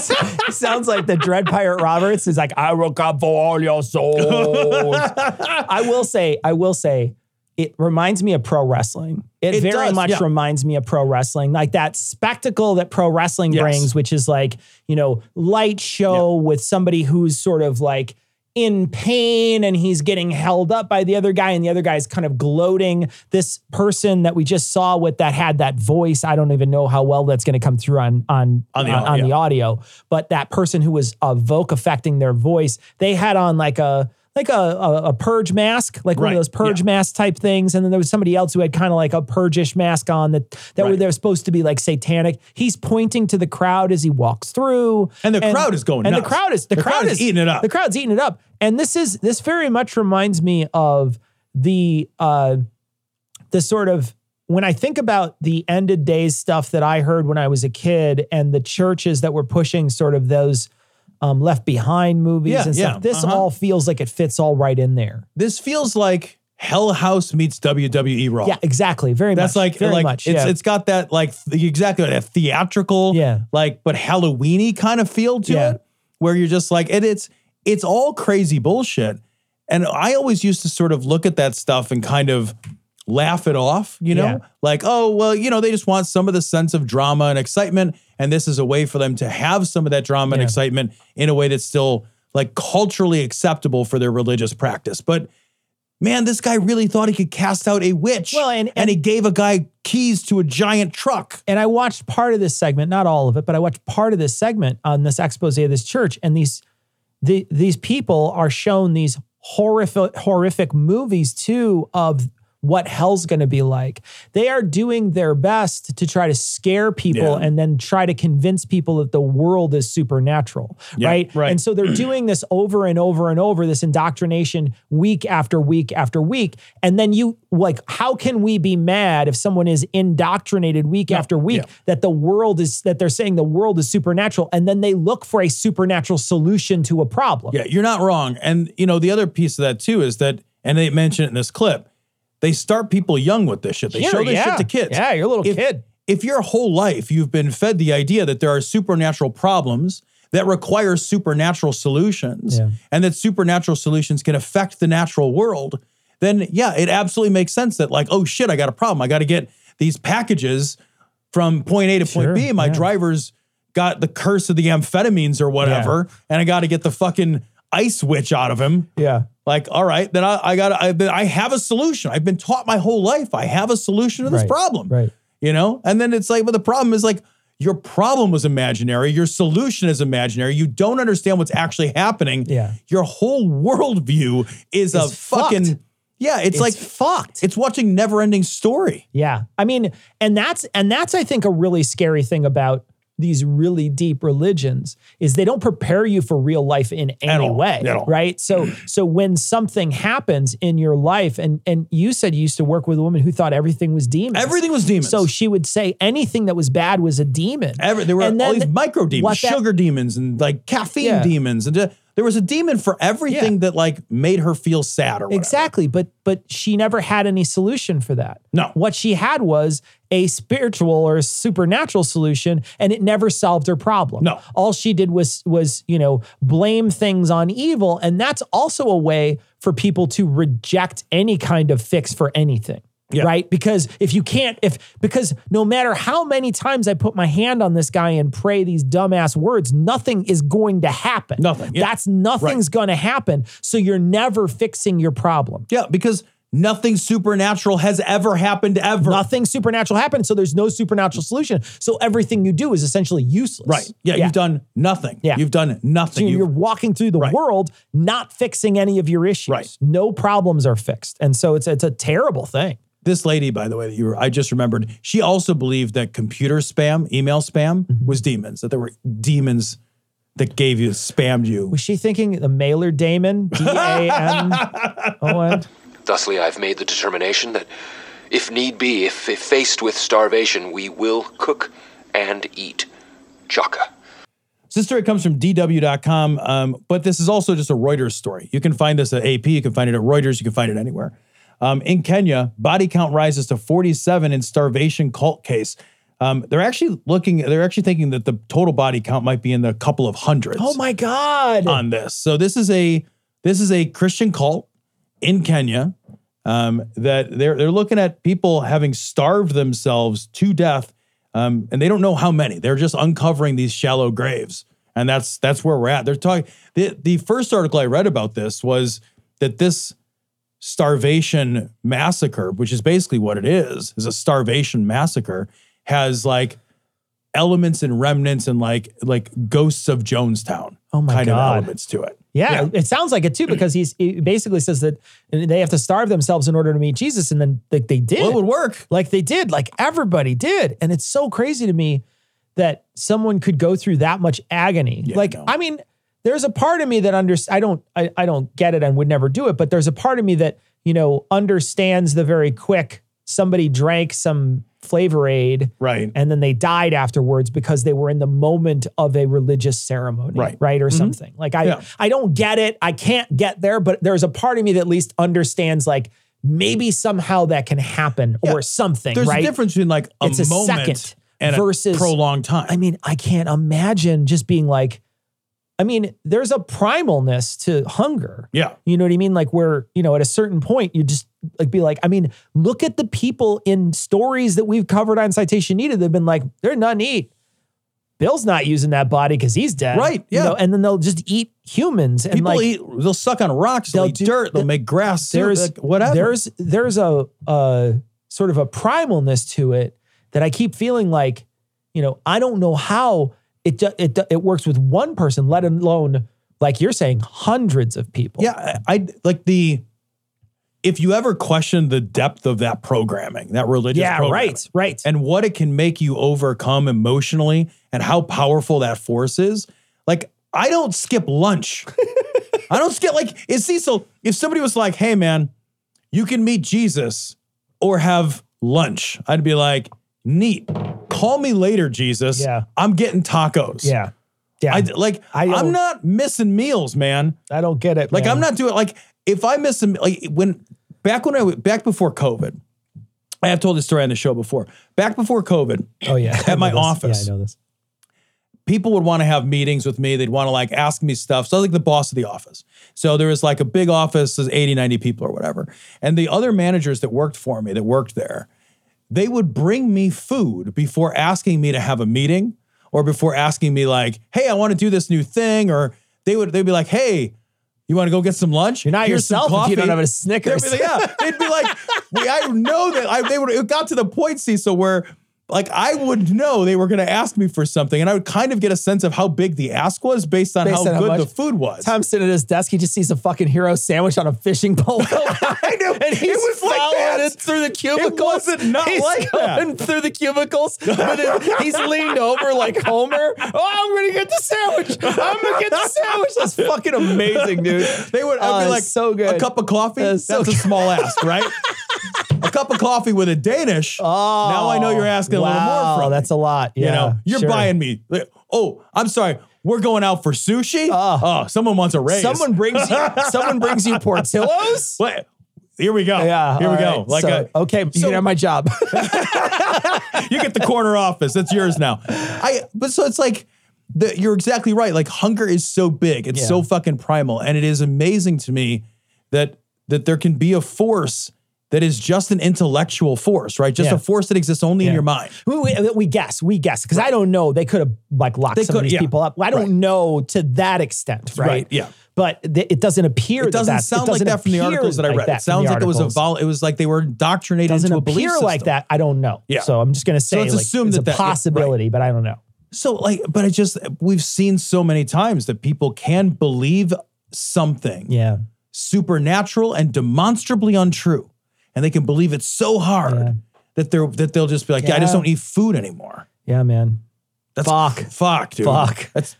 It sounds like the Dread Pirate Roberts is like, I will come for all your souls. I will say, I will say, it reminds me of pro wrestling. It, It very does, much yeah. reminds me of pro wrestling, like that spectacle that pro wrestling Yes. brings, which is like, you know, light show with somebody who's sort of like in pain and he's getting held up by the other guy and the other guy's kind of gloating this person that we just saw with that had that voice i don't even know how well that's going to come through on on On the on, on yeah. the audio but that person who was uh, voke affecting their voice they had on like a like a, a, a purge mask like one of those purge yeah. mask type things and then there was somebody else who had kind of like a purgish mask on that that were they're supposed to be like satanic he's pointing to the crowd as he walks through And the crowd is going and the crowd is the, The crowd, crowd is eating it up. the crowd's eating it up. And this is this very much reminds me of the uh the sort of when I think about the ended days stuff that I heard when I was a kid and the churches that were pushing sort of those um, left behind movies Yeah, and yeah, stuff, this uh-huh. all feels like it fits all right in there. This feels like Hell House meets WWE Raw. Yeah, exactly. Very That's much. like very like much. it's yeah. it's got that like th- exactly a theatrical Yeah. like but Halloweeny kind of feel to Yeah. it where you're just like it, it's it's all crazy bullshit and I always used to sort of look at that stuff and kind of laugh it off, you know? Yeah. Like, oh, well, you know, they just want some of the sense of drama and excitement. And this is a way for them to have some of that drama and excitement in a way that's still like culturally acceptable for their religious practice. But man, this guy really thought he could cast out a witch. Well, and- and he gave a guy keys to a giant truck. and I watched part of this segment, not all of it, but I watched part of this segment on this expose of this church, and these the, these people are shown these horrific horrific movies too of what hell's going to be like. They are doing their best to try to scare people Yeah. and then try to convince people that the world is supernatural, Yeah, right? right. And so they're doing this over and over and over this indoctrination week after week after week. And then you like how can we be mad if someone is indoctrinated week after week yeah. that the world is that they're saying the world is supernatural and then they look for a supernatural solution to a problem. Yeah, you're not wrong. And you know, the other piece of that too is that, and they mention it in this clip, they start people young with this shit. They Sure, show this yeah. shit to kids. Yeah, you're a little if, kid. If your whole life you've been fed the idea that there are supernatural problems that require supernatural solutions Yeah. and that supernatural solutions can affect the natural world, then yeah, it absolutely makes sense that like, oh shit, I got a problem. I got to get these packages from point A to Sure, point B. My yeah. driver's got the curse of the amphetamines or whatever, and I got to get the fucking ice witch out of him. Yeah. Like, all right, then I, I got I, I have a solution. I've been taught my whole life. I have a solution to this Right, problem. right. You know? And then it's like, but the problem is like your problem was imaginary, your solution is imaginary. You don't understand what's actually happening. Yeah. Your whole worldview is a It's fucking fucked. Yeah, it's, It's like fucked. It's watching never-ending story. Yeah. I mean, and that's and that's I think a really scary thing about these really deep religions is they don't prepare you for real life in any all. way, right? So so when something happens in your life and and you said you used to work with a woman who thought everything was demons. Everything was demons. So she would say anything that was bad was a demon. Every, there were And all these micro demons, what that- sugar demons, and like caffeine Yeah. demons, and uh, there was a demon for everything Yeah. that like made her feel sad or whatever. Exactly, but but she never had any solution for that. No. What she had was a spiritual or a supernatural solution and it never solved her problem. No. All she did was was, you know, blame things on evil and that's also a way for people to reject any kind of fix for anything. Yeah. Right? Because if you can't, if because no matter how many times I put my hand on this guy and pray these dumbass words, nothing is going to happen. Nothing, yeah. That's nothing's going to happen. So you're never fixing your problem. Yeah, because nothing supernatural has ever happened ever. Nothing supernatural happened. So there's no supernatural solution. So everything you do is essentially useless. Right. Yeah, you've done nothing. Yeah. You've done So nothing. you're You've- walking through the Right. world not fixing any of your issues. Right. No problems are fixed. And so it's it's a terrible thing. this lady, by the way, that you were, I just remembered, she also believed that computer spam, email spam, Mm-hmm. was demons, that there were demons that gave you, spammed you. Was she thinking the mailer Damon? D A M O N? Thusly, I've made the determination that, if need be, if, if faced with starvation, we will cook and eat chaka. This story comes from DW.com, um, but this is also just a Reuters story. You can find this at AP, you can find it at Reuters, you can find it anywhere. Um, in Kenya, body count rises to 47 in starvation cult case. Um, they're actually looking, they're actually thinking that the total body count might be in the couple of hundreds. Oh my God. on this. So this is a this is a Christian cult in Kenya um, that they're they're looking at people having starved themselves to death, um, and they don't know how many. They're just uncovering these shallow graves, and that's that's where we're at. They're talking. The the first article I read about this was that this starvation massacre, which is basically what it is, is a starvation massacre, has like elements and remnants and like like ghosts of Jonestown Oh my kind of elements to it. Yeah, it sounds like it too because he's he basically says that they have to starve themselves in order to meet Jesus, and then like they did. Well, it would work. Like they did, like everybody did, and it's so crazy to me that someone could go through that much agony. Yeah, like no. I mean, there's a part of me that under I don't I, I don't get it and would never do it, but there's a part of me that you know understands the very quick. Somebody drank some flavor aid, Right. and then they died afterwards because they were in the moment of a religious ceremony, Right. right, or mm-hmm. something. Like I, Yeah. I don't get it. I can't get there, but there's a part of me that at least understands like maybe somehow that can happen Yeah. or something. There's right? a difference between like a It's a second and versus- a prolonged time. I mean, I can't imagine just being like, I mean, there's a primalness to hunger. Yeah. You know what I mean? Like where, you know, at a certain point, you just like be like, I mean, look at the people in stories that we've covered on Citation Needed. They've been like, they're to eat. Bill's not using that body because he's dead. Right, You yeah. know, and then they'll just eat humans. And People like, eat. They'll suck on rocks. They'll, They'll eat do- dirt. They'll th- make grass. soup, there's like, whatever. There's there's a uh sort of a primalness to it that I keep feeling like, you know, I don't know how it it it works with one person, let alone like you're saying hundreds of people. Yeah, I, I like the. If you ever question the depth of that programming, that religious Yeah, programming, right, right. and what it can make you overcome emotionally, and how powerful that force is, like I don't skip lunch. I don't skip like is Cecil. If somebody was like, "Hey, man, you can meet Jesus or have lunch," I'd be like, "Neat. Call me later, Jesus. Yeah. I'm getting tacos. Yeah. Yeah. I like. I I'm don't- missing meals, man. I don't get it. Like man. I'm not doing like if I miss some like when back when I back before COVID, I have told this story on the show before. Back before COVID, Oh yeah. at my this. office. Yeah, I know this. people would want to have meetings with me. They'd want to like ask me stuff. So I was like the boss of the office. So there was like a big office, there's 80, 90 people or whatever. And the other managers that worked for me, that worked there, they would bring me food before asking me to have a meeting or before asking me like, hey, I want to do this new thing. Or they would they'd be like, hey, you want to go get some lunch? You're not Here's yourself if you don't have a Snickers. They'd be like, yeah, they'd be like, we, I know that I, they would. It got to the point, Cecil, where like I would know they were going to ask me for something, and I would kind of get a sense of how big the ask was based on Based how on good much- the food was. Tom's sitting at his desk. He just sees a fucking hero sandwich on a fishing pole. I know. And he's it was like following that. it through the cubicles. It wasn't not he's like that. through the cubicles. And then he's leaned over like Homer. Oh, I'm gonna get the sandwich. I'm gonna get the sandwich. That's fucking amazing, dude. They would. I'd Oh, be like, so good. A cup of coffee. That's That's, so a small ask, right? a cup of coffee with a Danish. Oh, now I know you're asking a little more wow, from. me. That's a lot. Yeah, you know, you're sure. buying me. like, Oh, I'm sorry. We're going out for sushi. Oh. oh, someone wants a raise. Someone brings you. someone brings you Portillo's. What? Here we go. Yeah. Here we all go. Like So, a, okay, you so- can have my job. you get the corner office. That's yours now. I but so it's like the, you're exactly right. Like hunger is so big. It's Yeah. so fucking primal. And it is amazing to me that that there can be a force that is just an intellectual force, right? Just Yeah. a force that exists only in your mind. we, we, we guess, we guess, because I don't know. They could have like locked They some of these yeah. people up. I don't Right. know to that extent, right? Right, yeah. But th- it doesn't appear. It that doesn't that's- sound like doesn't that from the articles that I like read. that It sounds like it was a vol- it was like they were indoctrinated doesn't into a belief appear like that. I don't know. Yeah. So I'm just gonna say, let's like, assume it's that a that- yeah, right. possibility, but I don't know. So like, but I just we've seen so many times that people can believe something Yeah. supernatural and demonstrably untrue, and they can believe it so hard Yeah. that they're that they'll just be like, yeah, I just don't eat food anymore. Yeah, man. That's Fuck. fuck, dude. Fuck. That's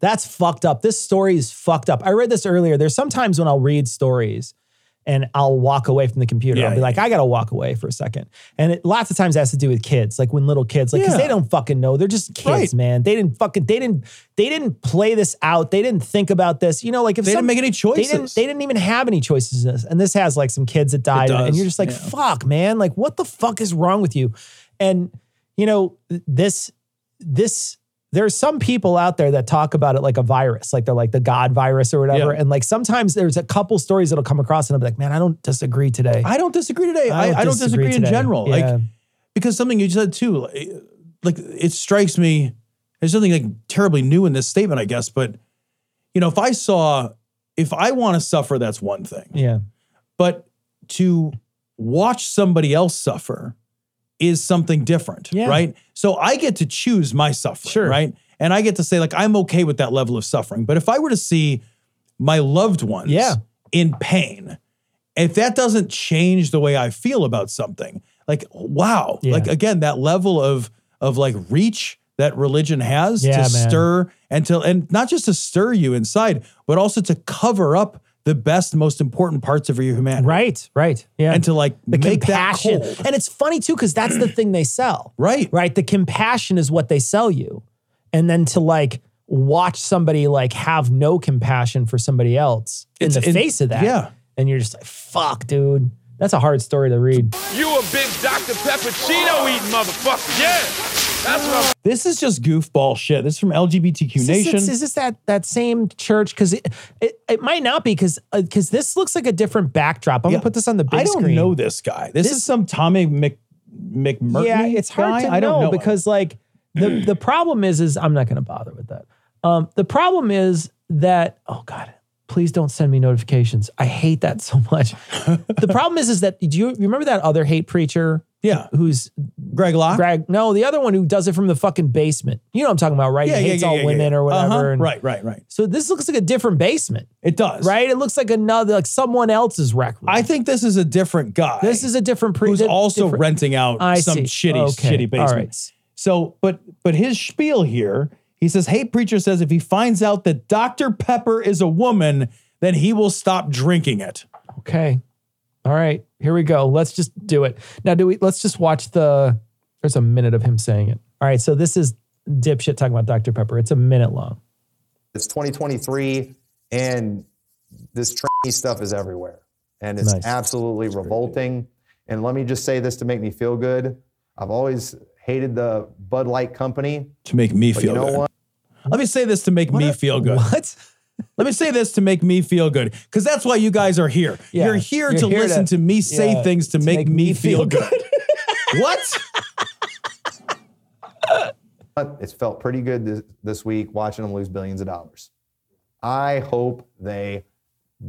That's fucked up. This story is fucked up. I read this earlier. There's sometimes when I'll read stories and I'll walk away from the computer. Yeah, I'll be like, I gotta walk away for a second. And it lots of times it has to do with kids, like when little kids, like because Yeah. they don't fucking know. They're just kids, Right. man. They didn't fucking they didn't they didn't play this out. They didn't think about this. You know, like if They didn't make any They didn't, choices. they didn't even have any choices in this. And this has like some kids that died, and- you're just like, yeah. fuck, man. Like, what the fuck is wrong with you? And you know, this this there's some people out there that talk about it like a virus, like they're like the God virus or whatever. Yeah. And like sometimes there's a couple stories that'll come across and I'll be like, man, I don't disagree today. I don't disagree today. I, I don't disagree, in general. Yeah. Like because something you said too, like, like it strikes me. There's something like terribly new in this statement, I guess. But you know, if I saw, if I want to suffer, that's one thing. yeah. But to watch somebody else suffer is something different, Yeah. right? So I get to choose my suffering, Sure. right? And I get to say, like, I'm okay with that level of suffering. But if I were to see my loved ones Yeah. in pain, if that doesn't change the way I feel about something, like, wow, Yeah. like again, that level of of like reach that religion has Yeah, to man. stir and to and not just to stir you inside, but also to cover up the best, most important parts of your humanity. Right. Right. Yeah. And to like the make compassion. that cold. And it's funny too, because that's the thing they sell. Right. Right. The compassion is what they sell you. And then to like watch somebody like have no compassion for somebody else It's- in the it- face of that. yeah. And you're just like, fuck, dude. That's a hard story to read. You a big Dr. Peppuccino eating motherfucker. Yeah. That's what I'm This is just goofball shit. This is from LGBTQ Is this, Nation. is this that that same church? Because it, it it might not be because because this looks like a different backdrop. I'm Yeah. gonna put this on the big I don't screen. know this guy. This, This- is some Tommy Mc McMurtney. yeah, it's hard guy? to I don't know, him. because like the the problem is is I'm not going to bother with that. Um, the problem is that oh god, please don't send me notifications. I hate that so much. the problem is is that do you remember that other hate preacher? Yeah. who's Greg Locke. Greg? No, the other one who does it from the fucking basement. You know what I'm talking about, right? Yeah, he yeah, hates yeah, all yeah, women yeah. or whatever. Uh-huh. and- Right, right, right. So this looks like a different basement, It does. right? It looks like another like someone else's rec room. I think this is a different guy. this is a different pre- who's di- also different- renting out I some see. shitty, Okay. shitty basement. All right. So, but but his spiel here, he says, "Hate preacher says if he finds out that Dr. Pepper is a woman, then he will stop drinking it." Okay. All right. Here we go. Let's just do it. Now do we let's just watch the there's a minute of him saying it. All right. So this is dipshit talking about Dr. Pepper. It's a minute long. It's 2023, and this tranny stuff is everywhere, and it's Nice. absolutely revolting. And let me just say this to make me feel good. I've always hated the Bud Light company, To make me feel you know good. what? Let me say this to make me feel good. What? Let me say this to make me feel good, because that's why you guys are here. Yeah, You're here you're to here listen to- to, me say yeah, things to, make, me feel, good. what? But It's felt pretty good this, this week watching them lose billions of dollars. I hope they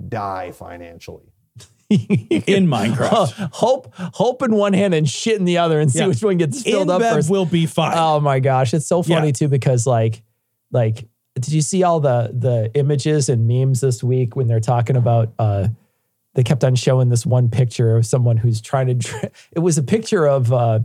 die financially. In Minecraft. hope hope in one hand and shit in the other and see Yeah. which one gets filled up first. will be fine. Oh my gosh, it's so funny Yeah. too because like like did you see all the the images and memes this week when they're talking about uh they kept on showing this one picture of someone who's trying to dr- it was a picture of uh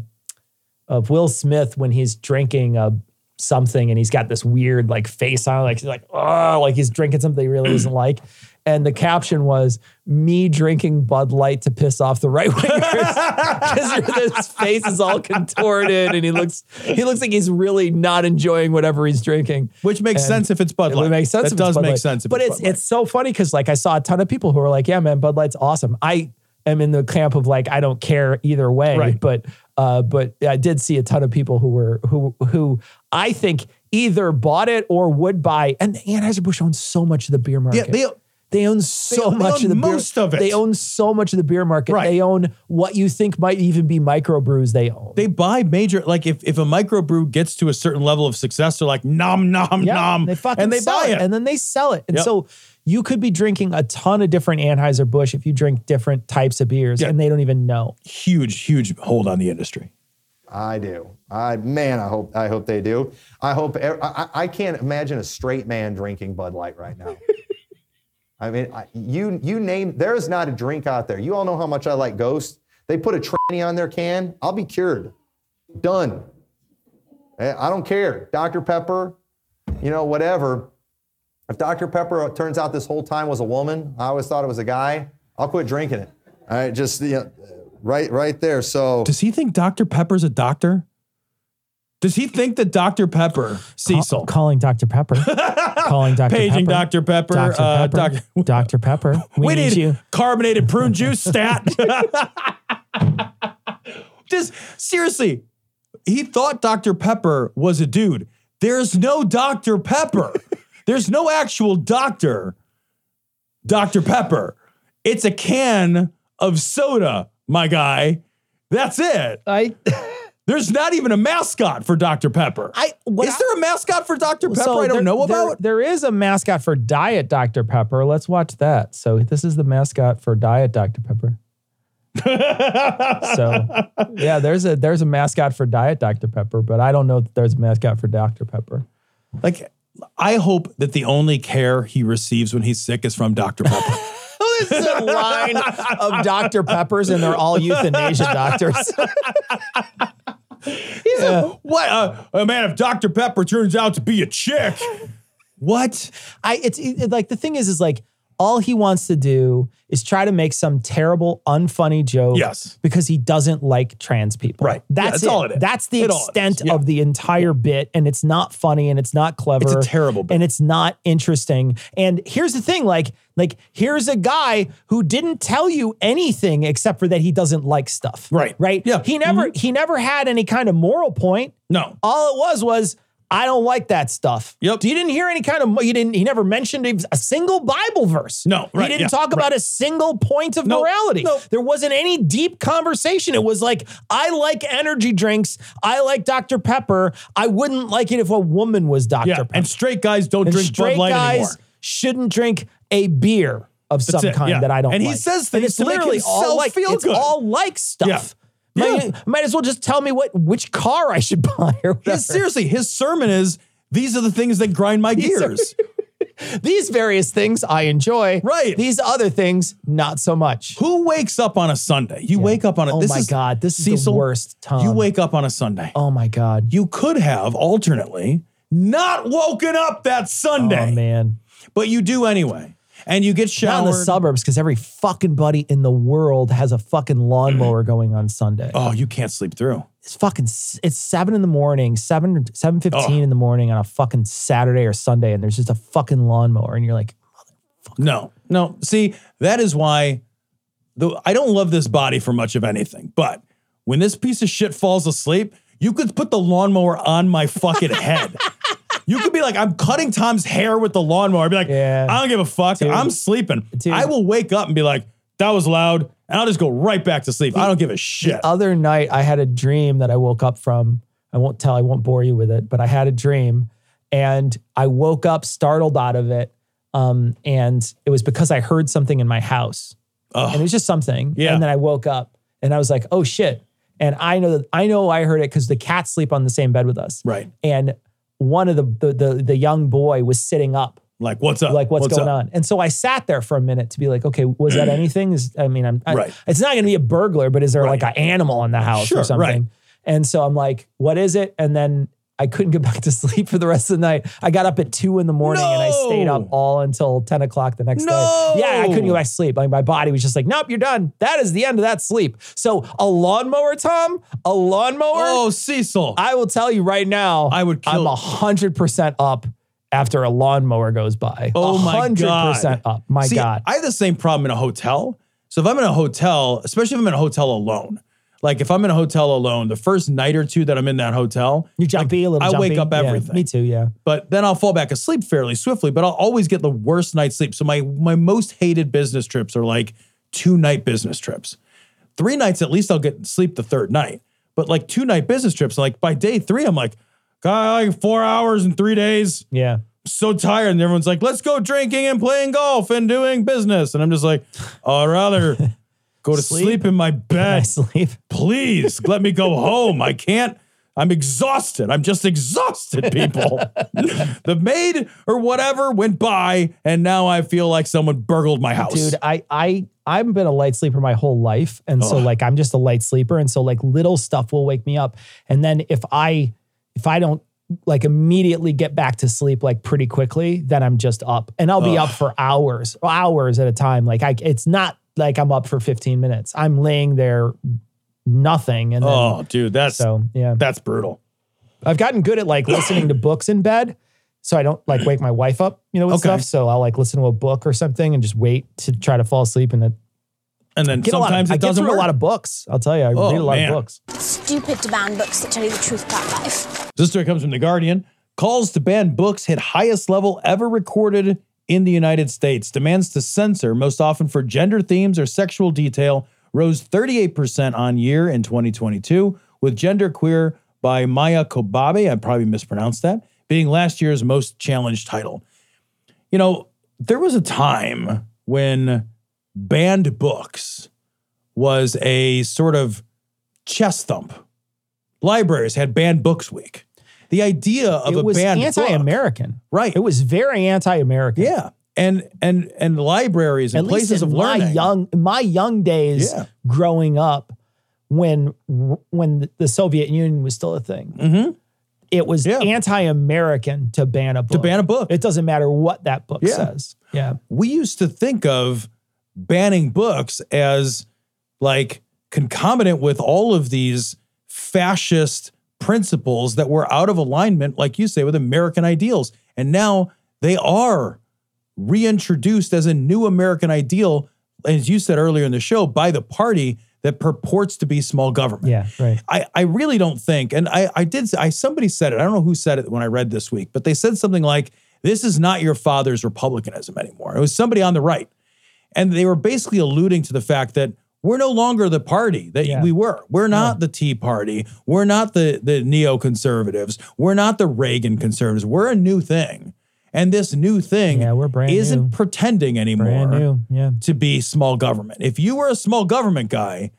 of Will Smith when he's drinking uh something and he's got this weird like face on like he's like oh like he's drinking something he really doesn't like and the caption was me drinking Bud Light to piss off the right wingers because his face is all contorted and he looks he looks like he's really not enjoying whatever he's drinking. Which makes And sense if it's Bud Light. would make sense. That if does it's Bud make Light. sense if But it's it's Bud Light. it's so funny because like I saw a ton of people who were like, "Yeah, man, Bud Light's awesome." I am in the camp of like I don't care either way. Right. But uh, but I did see a ton of people who were who who I think either bought it or would buy. And Anheuser Busch owns so much of the beer market. Yeah, they They own so they much own of the most beer, of it. They own so much of the beer market. Right. They own what you think might even be microbrews. They own. they buy major like if, if a microbrew gets to a certain level of success, they're like nom nom Yeah, nom, They fucking and they sell buy it. and then they sell it. And Yep. so you could be drinking a ton of different Anheuser Busch if you drink different types of beers, Yeah. and they don't even know. huge, huge hold on the industry. I do. I man, I hope I hope they do. I hope I, I can't imagine a straight man drinking Bud Light right now. I mean, I, you you name there is not a drink out there. You all know how much I like Ghost. They put a tranny on their can, I'll be cured. Done. Eh, I don't care. Dr. Pepper, you know, whatever. If Dr. Pepper turns out this whole time was a woman, I always thought it was a guy. I'll quit drinking it. All right, just you know, right right there. So Does he think Dr. Pepper's a doctor? Does he think that Dr. Pepper, Cecil, Call- calling Dr. Pepper. calling Dr. paging Pepper. Dr. Pepper, Dr. uh, Pepper. Doc- Dr. Pepper. We, we, need, need you. carbonated prune juice stat. Just seriously, he thought Dr. Pepper was a dude. There's no Dr. Pepper. There's no actual doctor, Dr. Pepper. It's a can of soda, my guy. That's it. I There's not even a mascot for Dr. Pepper. I what Is there a mascot for Dr. Pepper So I don't there- know there- about? there is a mascot for Diet Dr. Pepper. Let's watch that. So this is the mascot for Diet Dr. Pepper. so yeah, there's a there's a mascot for Diet Dr. Pepper, but I don't know that there's a mascot for Dr. Pepper. Like, I hope that the only care he receives when he's sick is from Dr. Pepper. This is a line of Dr. Peppers, and they're all euthanasia doctors. He's a, what? Uh, uh, man, if Dr. Pepper turns out to be a chick, what? I it's it, like the thing is is like all he wants to do is try to make some terrible, unfunny joke. Yes. Because he doesn't like trans people. Right. That's that's it. all it is. That's the It extent Yeah. of the entire bit. And it's not funny and it's not clever. It's a terrible bit. And it's not interesting. And here's the thing, like, like here's a guy who didn't tell you anything except for that he doesn't like stuff. Right. Right. Yeah. He never mm-hmm. he never had any kind of moral point. No. All it was was I don't like that stuff. Yep. You didn't hear any kind of you didn't he never mentioned a single Bible verse. No, right, He didn't yeah, talk about right. a single point of Nope, morality. nope. There wasn't any deep conversation. It was like I like energy drinks. I like Dr. Pepper. I wouldn't like it if a woman was Dr. Yeah. Pepper. And straight guys don't And drink straight Bud Light guys anymore. shouldn't drink a beer of That's some it, kind yeah. that I don't And he says things it's to make literally all like feel it's good. all like stuff. Yeah. Might, Yeah. might as well just tell me what which car I should buy or whatever. His, seriously, his sermon is these are the things that grind my These are- gears. These various things I enjoy. Right. These other things, not so much. Who wakes up on a Sunday? You wake up on a Oh my is, God, this is the worst, Tom. You wake up on a Sunday. Oh my God. You could have alternately not woken up that Sunday, Oh man. but you do anyway. And you get Not showered. in the suburbs because every fucking buddy in the world has a fucking lawnmower going on Sunday. oh, you can't sleep through. It's fucking it's seven in the morning, seven seven fifteen Oh. in the morning on a fucking Saturday or Sunday, and there's just a fucking lawnmower, and you're like, motherfucker. No, no. See, that is why the I don't love this body for much of anything. But when this piece of shit falls asleep, you could put the lawnmower on my fucking head. You could be like, I'm cutting Tom's hair with the lawnmower. I'd be like, Yeah. I don't give a fuck. Dude. I'm sleeping. Dude. I will wake up and be like, that was loud. And I'll just go right back to sleep. I don't give a shit. The other night, I had a dream that I woke up from. I won't tell, I won't bore you with it, but I had a dream and I woke up startled out of it. Um, and it was because I heard something in my house. Ugh. And it was just something. Yeah. And then I woke up and I was like, oh shit. And I know that I know I heard it because the cats sleep on the same bed with us. right. And one of the the the, the young boy was sitting up Like, what's up? like what's, going up? on and so i sat there for a minute to be like okay was that anything is i mean i'm I- Right. it's not going to be a burglar but is there Right. like an animal in the house Sure, or something right. and so i'm like what is it and then i couldn't get back to sleep for the rest of the night i got up at two in the morning and i stayed up all until 10 o'clock the next No. day yeah i couldn't go back to sleep like my body was just like nope you're done that is the end of that sleep so a lawnmower tom a lawnmower Oh, Cecil. i will tell you right now I would kill- i'm kill- 100% up after a lawnmower goes by Oh my 100% god! up. My See, God. I have the same problem in a hotel. So if I'm in a hotel, especially if I'm in a hotel alone, like if I'm in a hotel alone, the first night or two that I'm in that hotel, you jumpy, a little I jumpy. wake up Yeah, everything. me too, yeah. but then I'll fall back asleep fairly swiftly. But I'll always get the worst night's sleep. So my my most hated business trips are like two night business trips. Three nights at least I'll get sleep the third night. But like two night business trips, like by day three, I'm like, God, like four hours in three days Yeah. so tired and everyone's like let's go drinking and playing golf and doing business and i'm just like i'd rather go to sleep, Sleep? in my bed sleep. please let me go home i can't i'm exhausted i'm just exhausted people the maid or whatever went by and now i feel like someone burgled my house Dude, I I I've been a light sleeper my whole life. And so Ugh. like I'm just a light sleeper. And so like little stuff will wake me up. And then if I if I don't like immediately get back to sleep like pretty quickly, then I'm just up. And I'll be Ugh. up for hours, hours at a time. Like I it's not like I'm up for 15 minutes. I'm laying there nothing. And then oh dude that's so yeah. that's brutal I've gotten good at like listening to books in bed. So I don't like wake my wife up, you know, with Okay. stuff. So I'll like listen to a book or something and just wait to try to fall asleep. And then and then get a lot of- sometimes I it get doesn't through work a lot of books. I'll tell you, I Oh, read a lot man. of books. Stupid to ban books that tell you the truth about life. This story comes from The Guardian. Calls to ban books hit highest level ever recorded in the United States. Demands to censor, most often for gender themes or sexual detail, rose 38% on year in 2022, with Genderqueer by Maia Kobabe, I probably mispronounced that, being last year's most challenged title. You know, there was a time when banned books was a sort of chest thump. Libraries had banned books week. The idea of it a was banned anti-American. right? It was very anti-American. yeah, and and and libraries and At places of my learning. young my young days Yeah. growing up when when the Soviet Union was still a thing. Mhm. it was anti-American to ban a book. To ban a book. It doesn't matter what that book Yeah. says. Yeah. we used to think of banning books as like concomitant with all of these fascist principles that were out of alignment, like you say, with American ideals. And now they are reintroduced as a new American ideal, as you said earlier in the show, by the party that purports to be small government. Yeah, right. I, I really don't think, and I, I did, I somebody said it. I don't know who said it when I read this week, but they said something like, "This is not your father's republicanism anymore." It was somebody on the right, and they were basically alluding to the fact that we're no longer the party that Yeah. we were. We're not the Tea Party. We're not the the neoconservatives. We're not the Reagan conservatives. We're a new thing, and this new thing Yeah, we're brand isn't new. pretending anymore Brand new. Yeah. to be small government. If you were a small government guy,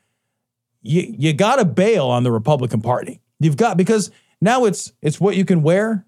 you you got to bail on the Republican Party. You've got because now it's it's what you can wear,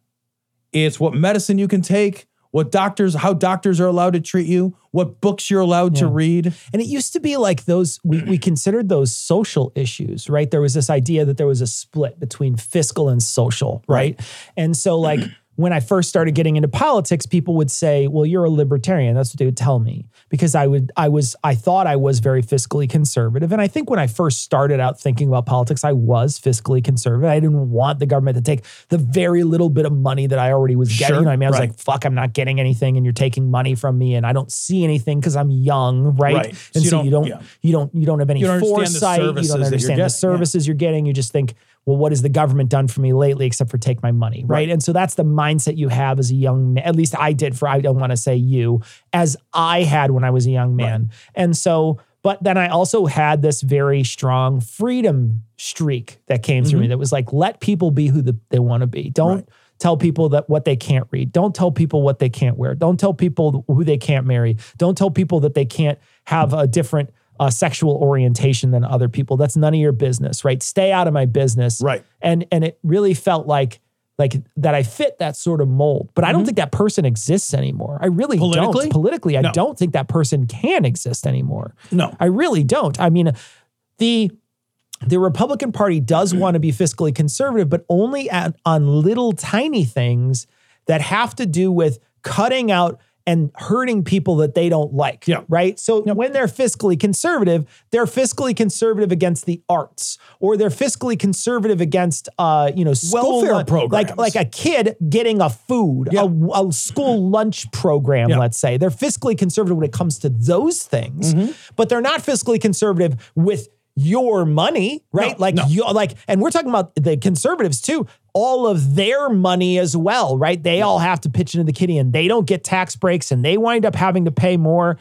it's what medicine you can take, what doctors how doctors are allowed to treat you, what books you're allowed to read. And it used to be like those, we, we considered those social issues, right? There was this idea that there was a split between fiscal and social, right? And so, like, when I first started getting into politics, people would say, well, you're a libertarian. That's what they would tell me because I would, I was, I thought I was very fiscally conservative. And I think when I first started out thinking about politics, I was fiscally conservative. I didn't want the government to take the very little bit of money that I already was getting. Sure, You know I mean? I was right. like, fuck, I'm not getting anything and you're taking money from me and I don't see anything because I'm young, right? Right. So And you so don't- you don't, yeah. you don't, you don't have any You don't understand the foresight. You services you're understand getting, the services you're getting. You just think, well, what has the government done for me lately except for take my money, right? Right. And so that's the mindset you have as a young man. At least I did for, I don't want to say you, as I had when I was a young man. And so, but then I also had this very strong freedom streak that came through me mm-hmm. that was like, let people be who the, they want to be. Don't Right. tell people that what they can't read. Don't tell people what they can't wear. Don't tell people who they can't marry. Don't tell people that they can't have a different uh, sexual orientation than other people. That's none of your business, right? Stay out of my business. Right. And and it really felt like like that I fit that sort of mold. But I don't think that person exists anymore. I really Mm-hmm. Politically? don't. Politically, I No. don't think that person can exist anymore. No. I really don't. I mean, the the Republican Party does want to be fiscally conservative, but only at, on little tiny things that have to do with cutting out and hurting people that they don't like. Yeah. Right. So when they're fiscally conservative, they're fiscally conservative against the arts, or they're fiscally conservative against, uh, you know, school Welfare lun- programs. like like a kid getting a food, Yeah. a, a school lunch program. Yeah. Let's say they're fiscally conservative when it comes to those things, Mm-hmm. but they're not fiscally conservative with your money, right? No, like no. you like, and we're talking about the conservatives too. All of their money as well, right? They all have to pitch into the kitty, and they don't get tax breaks, and they wind up having to pay more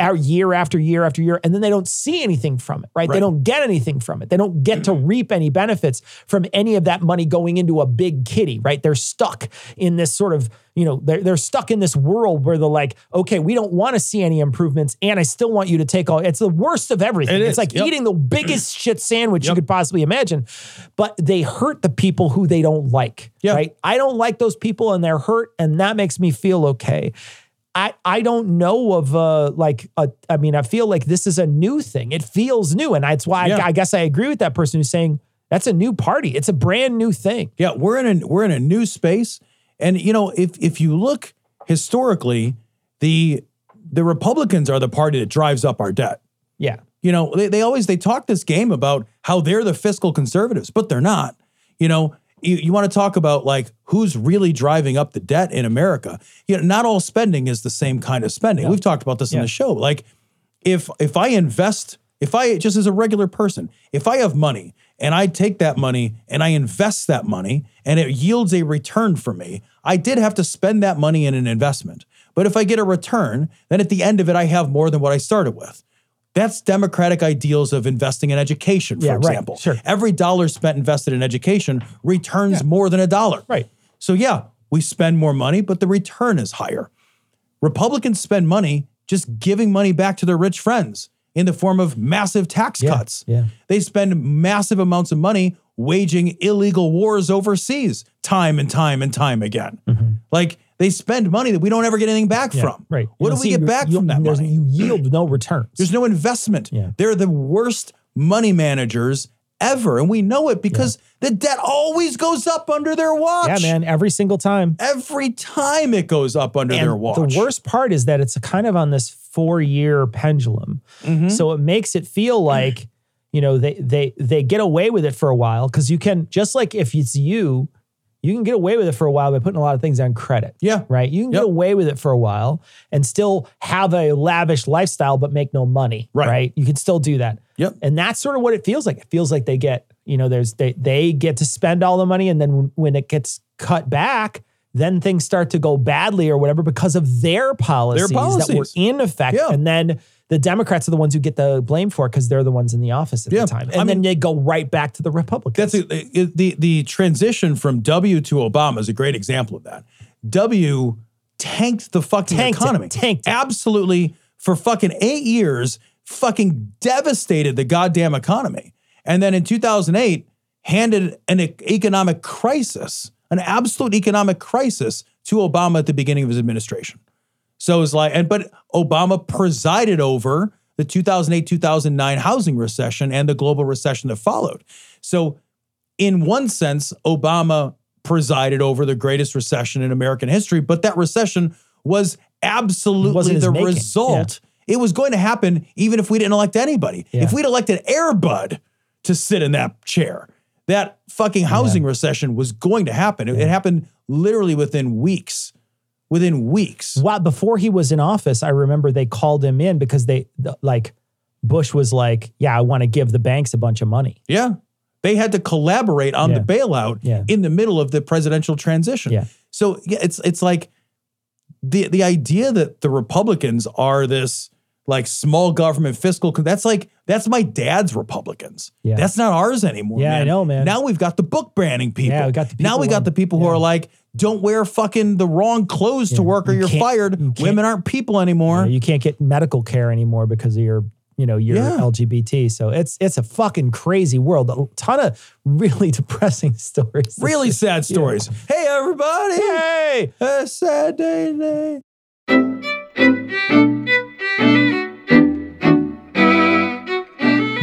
uh, year after year after year, and then they don't see anything from it, right? They don't get anything from it. They don't get to mm-hmm. reap any benefits from any of that money going into a big kitty, right? They're stuck in this sort of you know they're, they're stuck in this world where they're like okay we don't want to see any improvements and i still want you to take all it's the worst of everything It it's like yep. eating the biggest shit sandwich you could possibly imagine but they hurt the people who they don't like Yeah. right i don't like those people and they're hurt and that makes me feel okay I, I don't know of uh like a, I mean I feel like this is a new thing. It feels new, and that's why Yeah. I, I guess I agree with that person who's saying that's a new party. It's a brand new thing. Yeah, we're in a we're in a new space, and you know if if you look historically, the the Republicans are the party that drives up our debt. Yeah, You know, they, they always they talk this game about how they're the fiscal conservatives, but they're not. You know, you, you want to talk about like who's really driving up the debt in America. You know, not all spending is the same kind of spending. We've talked about this in the show. Like if if I invest, if I just as a regular person, if I have money and I take that money and I invest that money and it yields a return for me, I did have to spend that money in an investment. But if I get a return, then at the end of it, I have more than what I started with. That's democratic ideals of investing in education, for Yeah, right, example. sure. Every dollar spent invested in education returns more than a dollar. Right. So yeah, we spend more money, but the return is higher. Republicans spend money just giving money back to their rich friends in the form of massive tax Yeah, cuts. yeah. They spend massive amounts of money waging illegal wars overseas time and time and time again. Mm-hmm. Like they spend money that we don't ever get anything back. Yeah, from. right. What do we get back from that there's- money? You yield no returns. There's no investment. Yeah. They're the worst money managers ever. And we know it because the debt always goes up under their watch. Yeah, man, every single time. Every time it goes up under And their watch. The worst part is that it's kind of on this four year pendulum. Mm-hmm. So it makes it feel like, you know, they they they get away with it for a while because you can just like if it's you, you can get away with it for a while by putting a lot of things on credit. Yeah. Right. You can get away with it for a while and still have a lavish lifestyle but make no money. Right. You can still do that. Yep. And that's sort of what it feels like. It feels like they get, you know, there's they they get to spend all the money and then when, it gets cut back, then things start to go badly or whatever because of their policies, their policies. that were in effect. And then the Democrats are the ones who get the blame for it because they're the ones in the office at the time. And I then mean- they go right back to the Republicans. That's a, it- the the transition from W to Obama is a great example of that. W tanked the fucking Tanked it, economy. Tanked absolutely for fucking eight years. Fucking devastated the goddamn economy, and then in 2008 handed an economic crisis, an absolute economic crisis to Obama at the beginning of his administration. So it's like, and but Obama presided over the 2008 2009 housing recession and the global recession that followed. So, in one sense, Obama presided over the greatest recession in American history, but that recession was absolutely the making. result. It was going to happen even if we didn't elect anybody. If we'd elected Air Bud to sit in that chair, that fucking housing recession was going to happen. It, it happened literally within weeks. Within weeks. Wow, before he was in office, I remember they called him in because they the- like Bush was like, "Yeah, I want to give the banks a bunch of money." Yeah. They had to collaborate on Yeah. the bailout Yeah. in the middle of the presidential transition. Yeah. So yeah, it's it's like the the idea that the Republicans are this like small government fiscal that's like that's my dad's Republicans. Yeah. That's not ours anymore. Yeah, I know, man. Now we've got the book branding people. Yeah, we got the now we got the people who are like, don't wear fucking the wrong clothes to work or You you're fired. you Women aren't people anymore. You, know, you can't get medical care anymore because of your, you know, your Yeah. LGBT. So it's it's a fucking crazy world. A ton of really depressing stories. really sad stories. Hey everybody. Hey. A sad day today.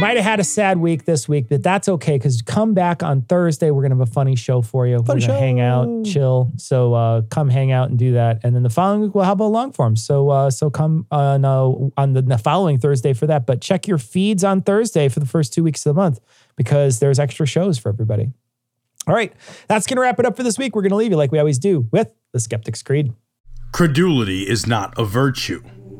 Might have had a sad week this week, but that's okay because come back on Thursday. We're gonna have a funny show for you. Funny we're gonna hang out, chill. So uh, come hang out and do that. And then the following week we'll have a long form. So uh, so come on uh, on the, the following Thursday for that. But check your feeds on Thursday for the first two weeks of the month because there's extra shows for everybody. All right, that's gonna wrap it up for this week. We're gonna leave you like we always do with the Skeptic's Creed. Credulity is not a virtue.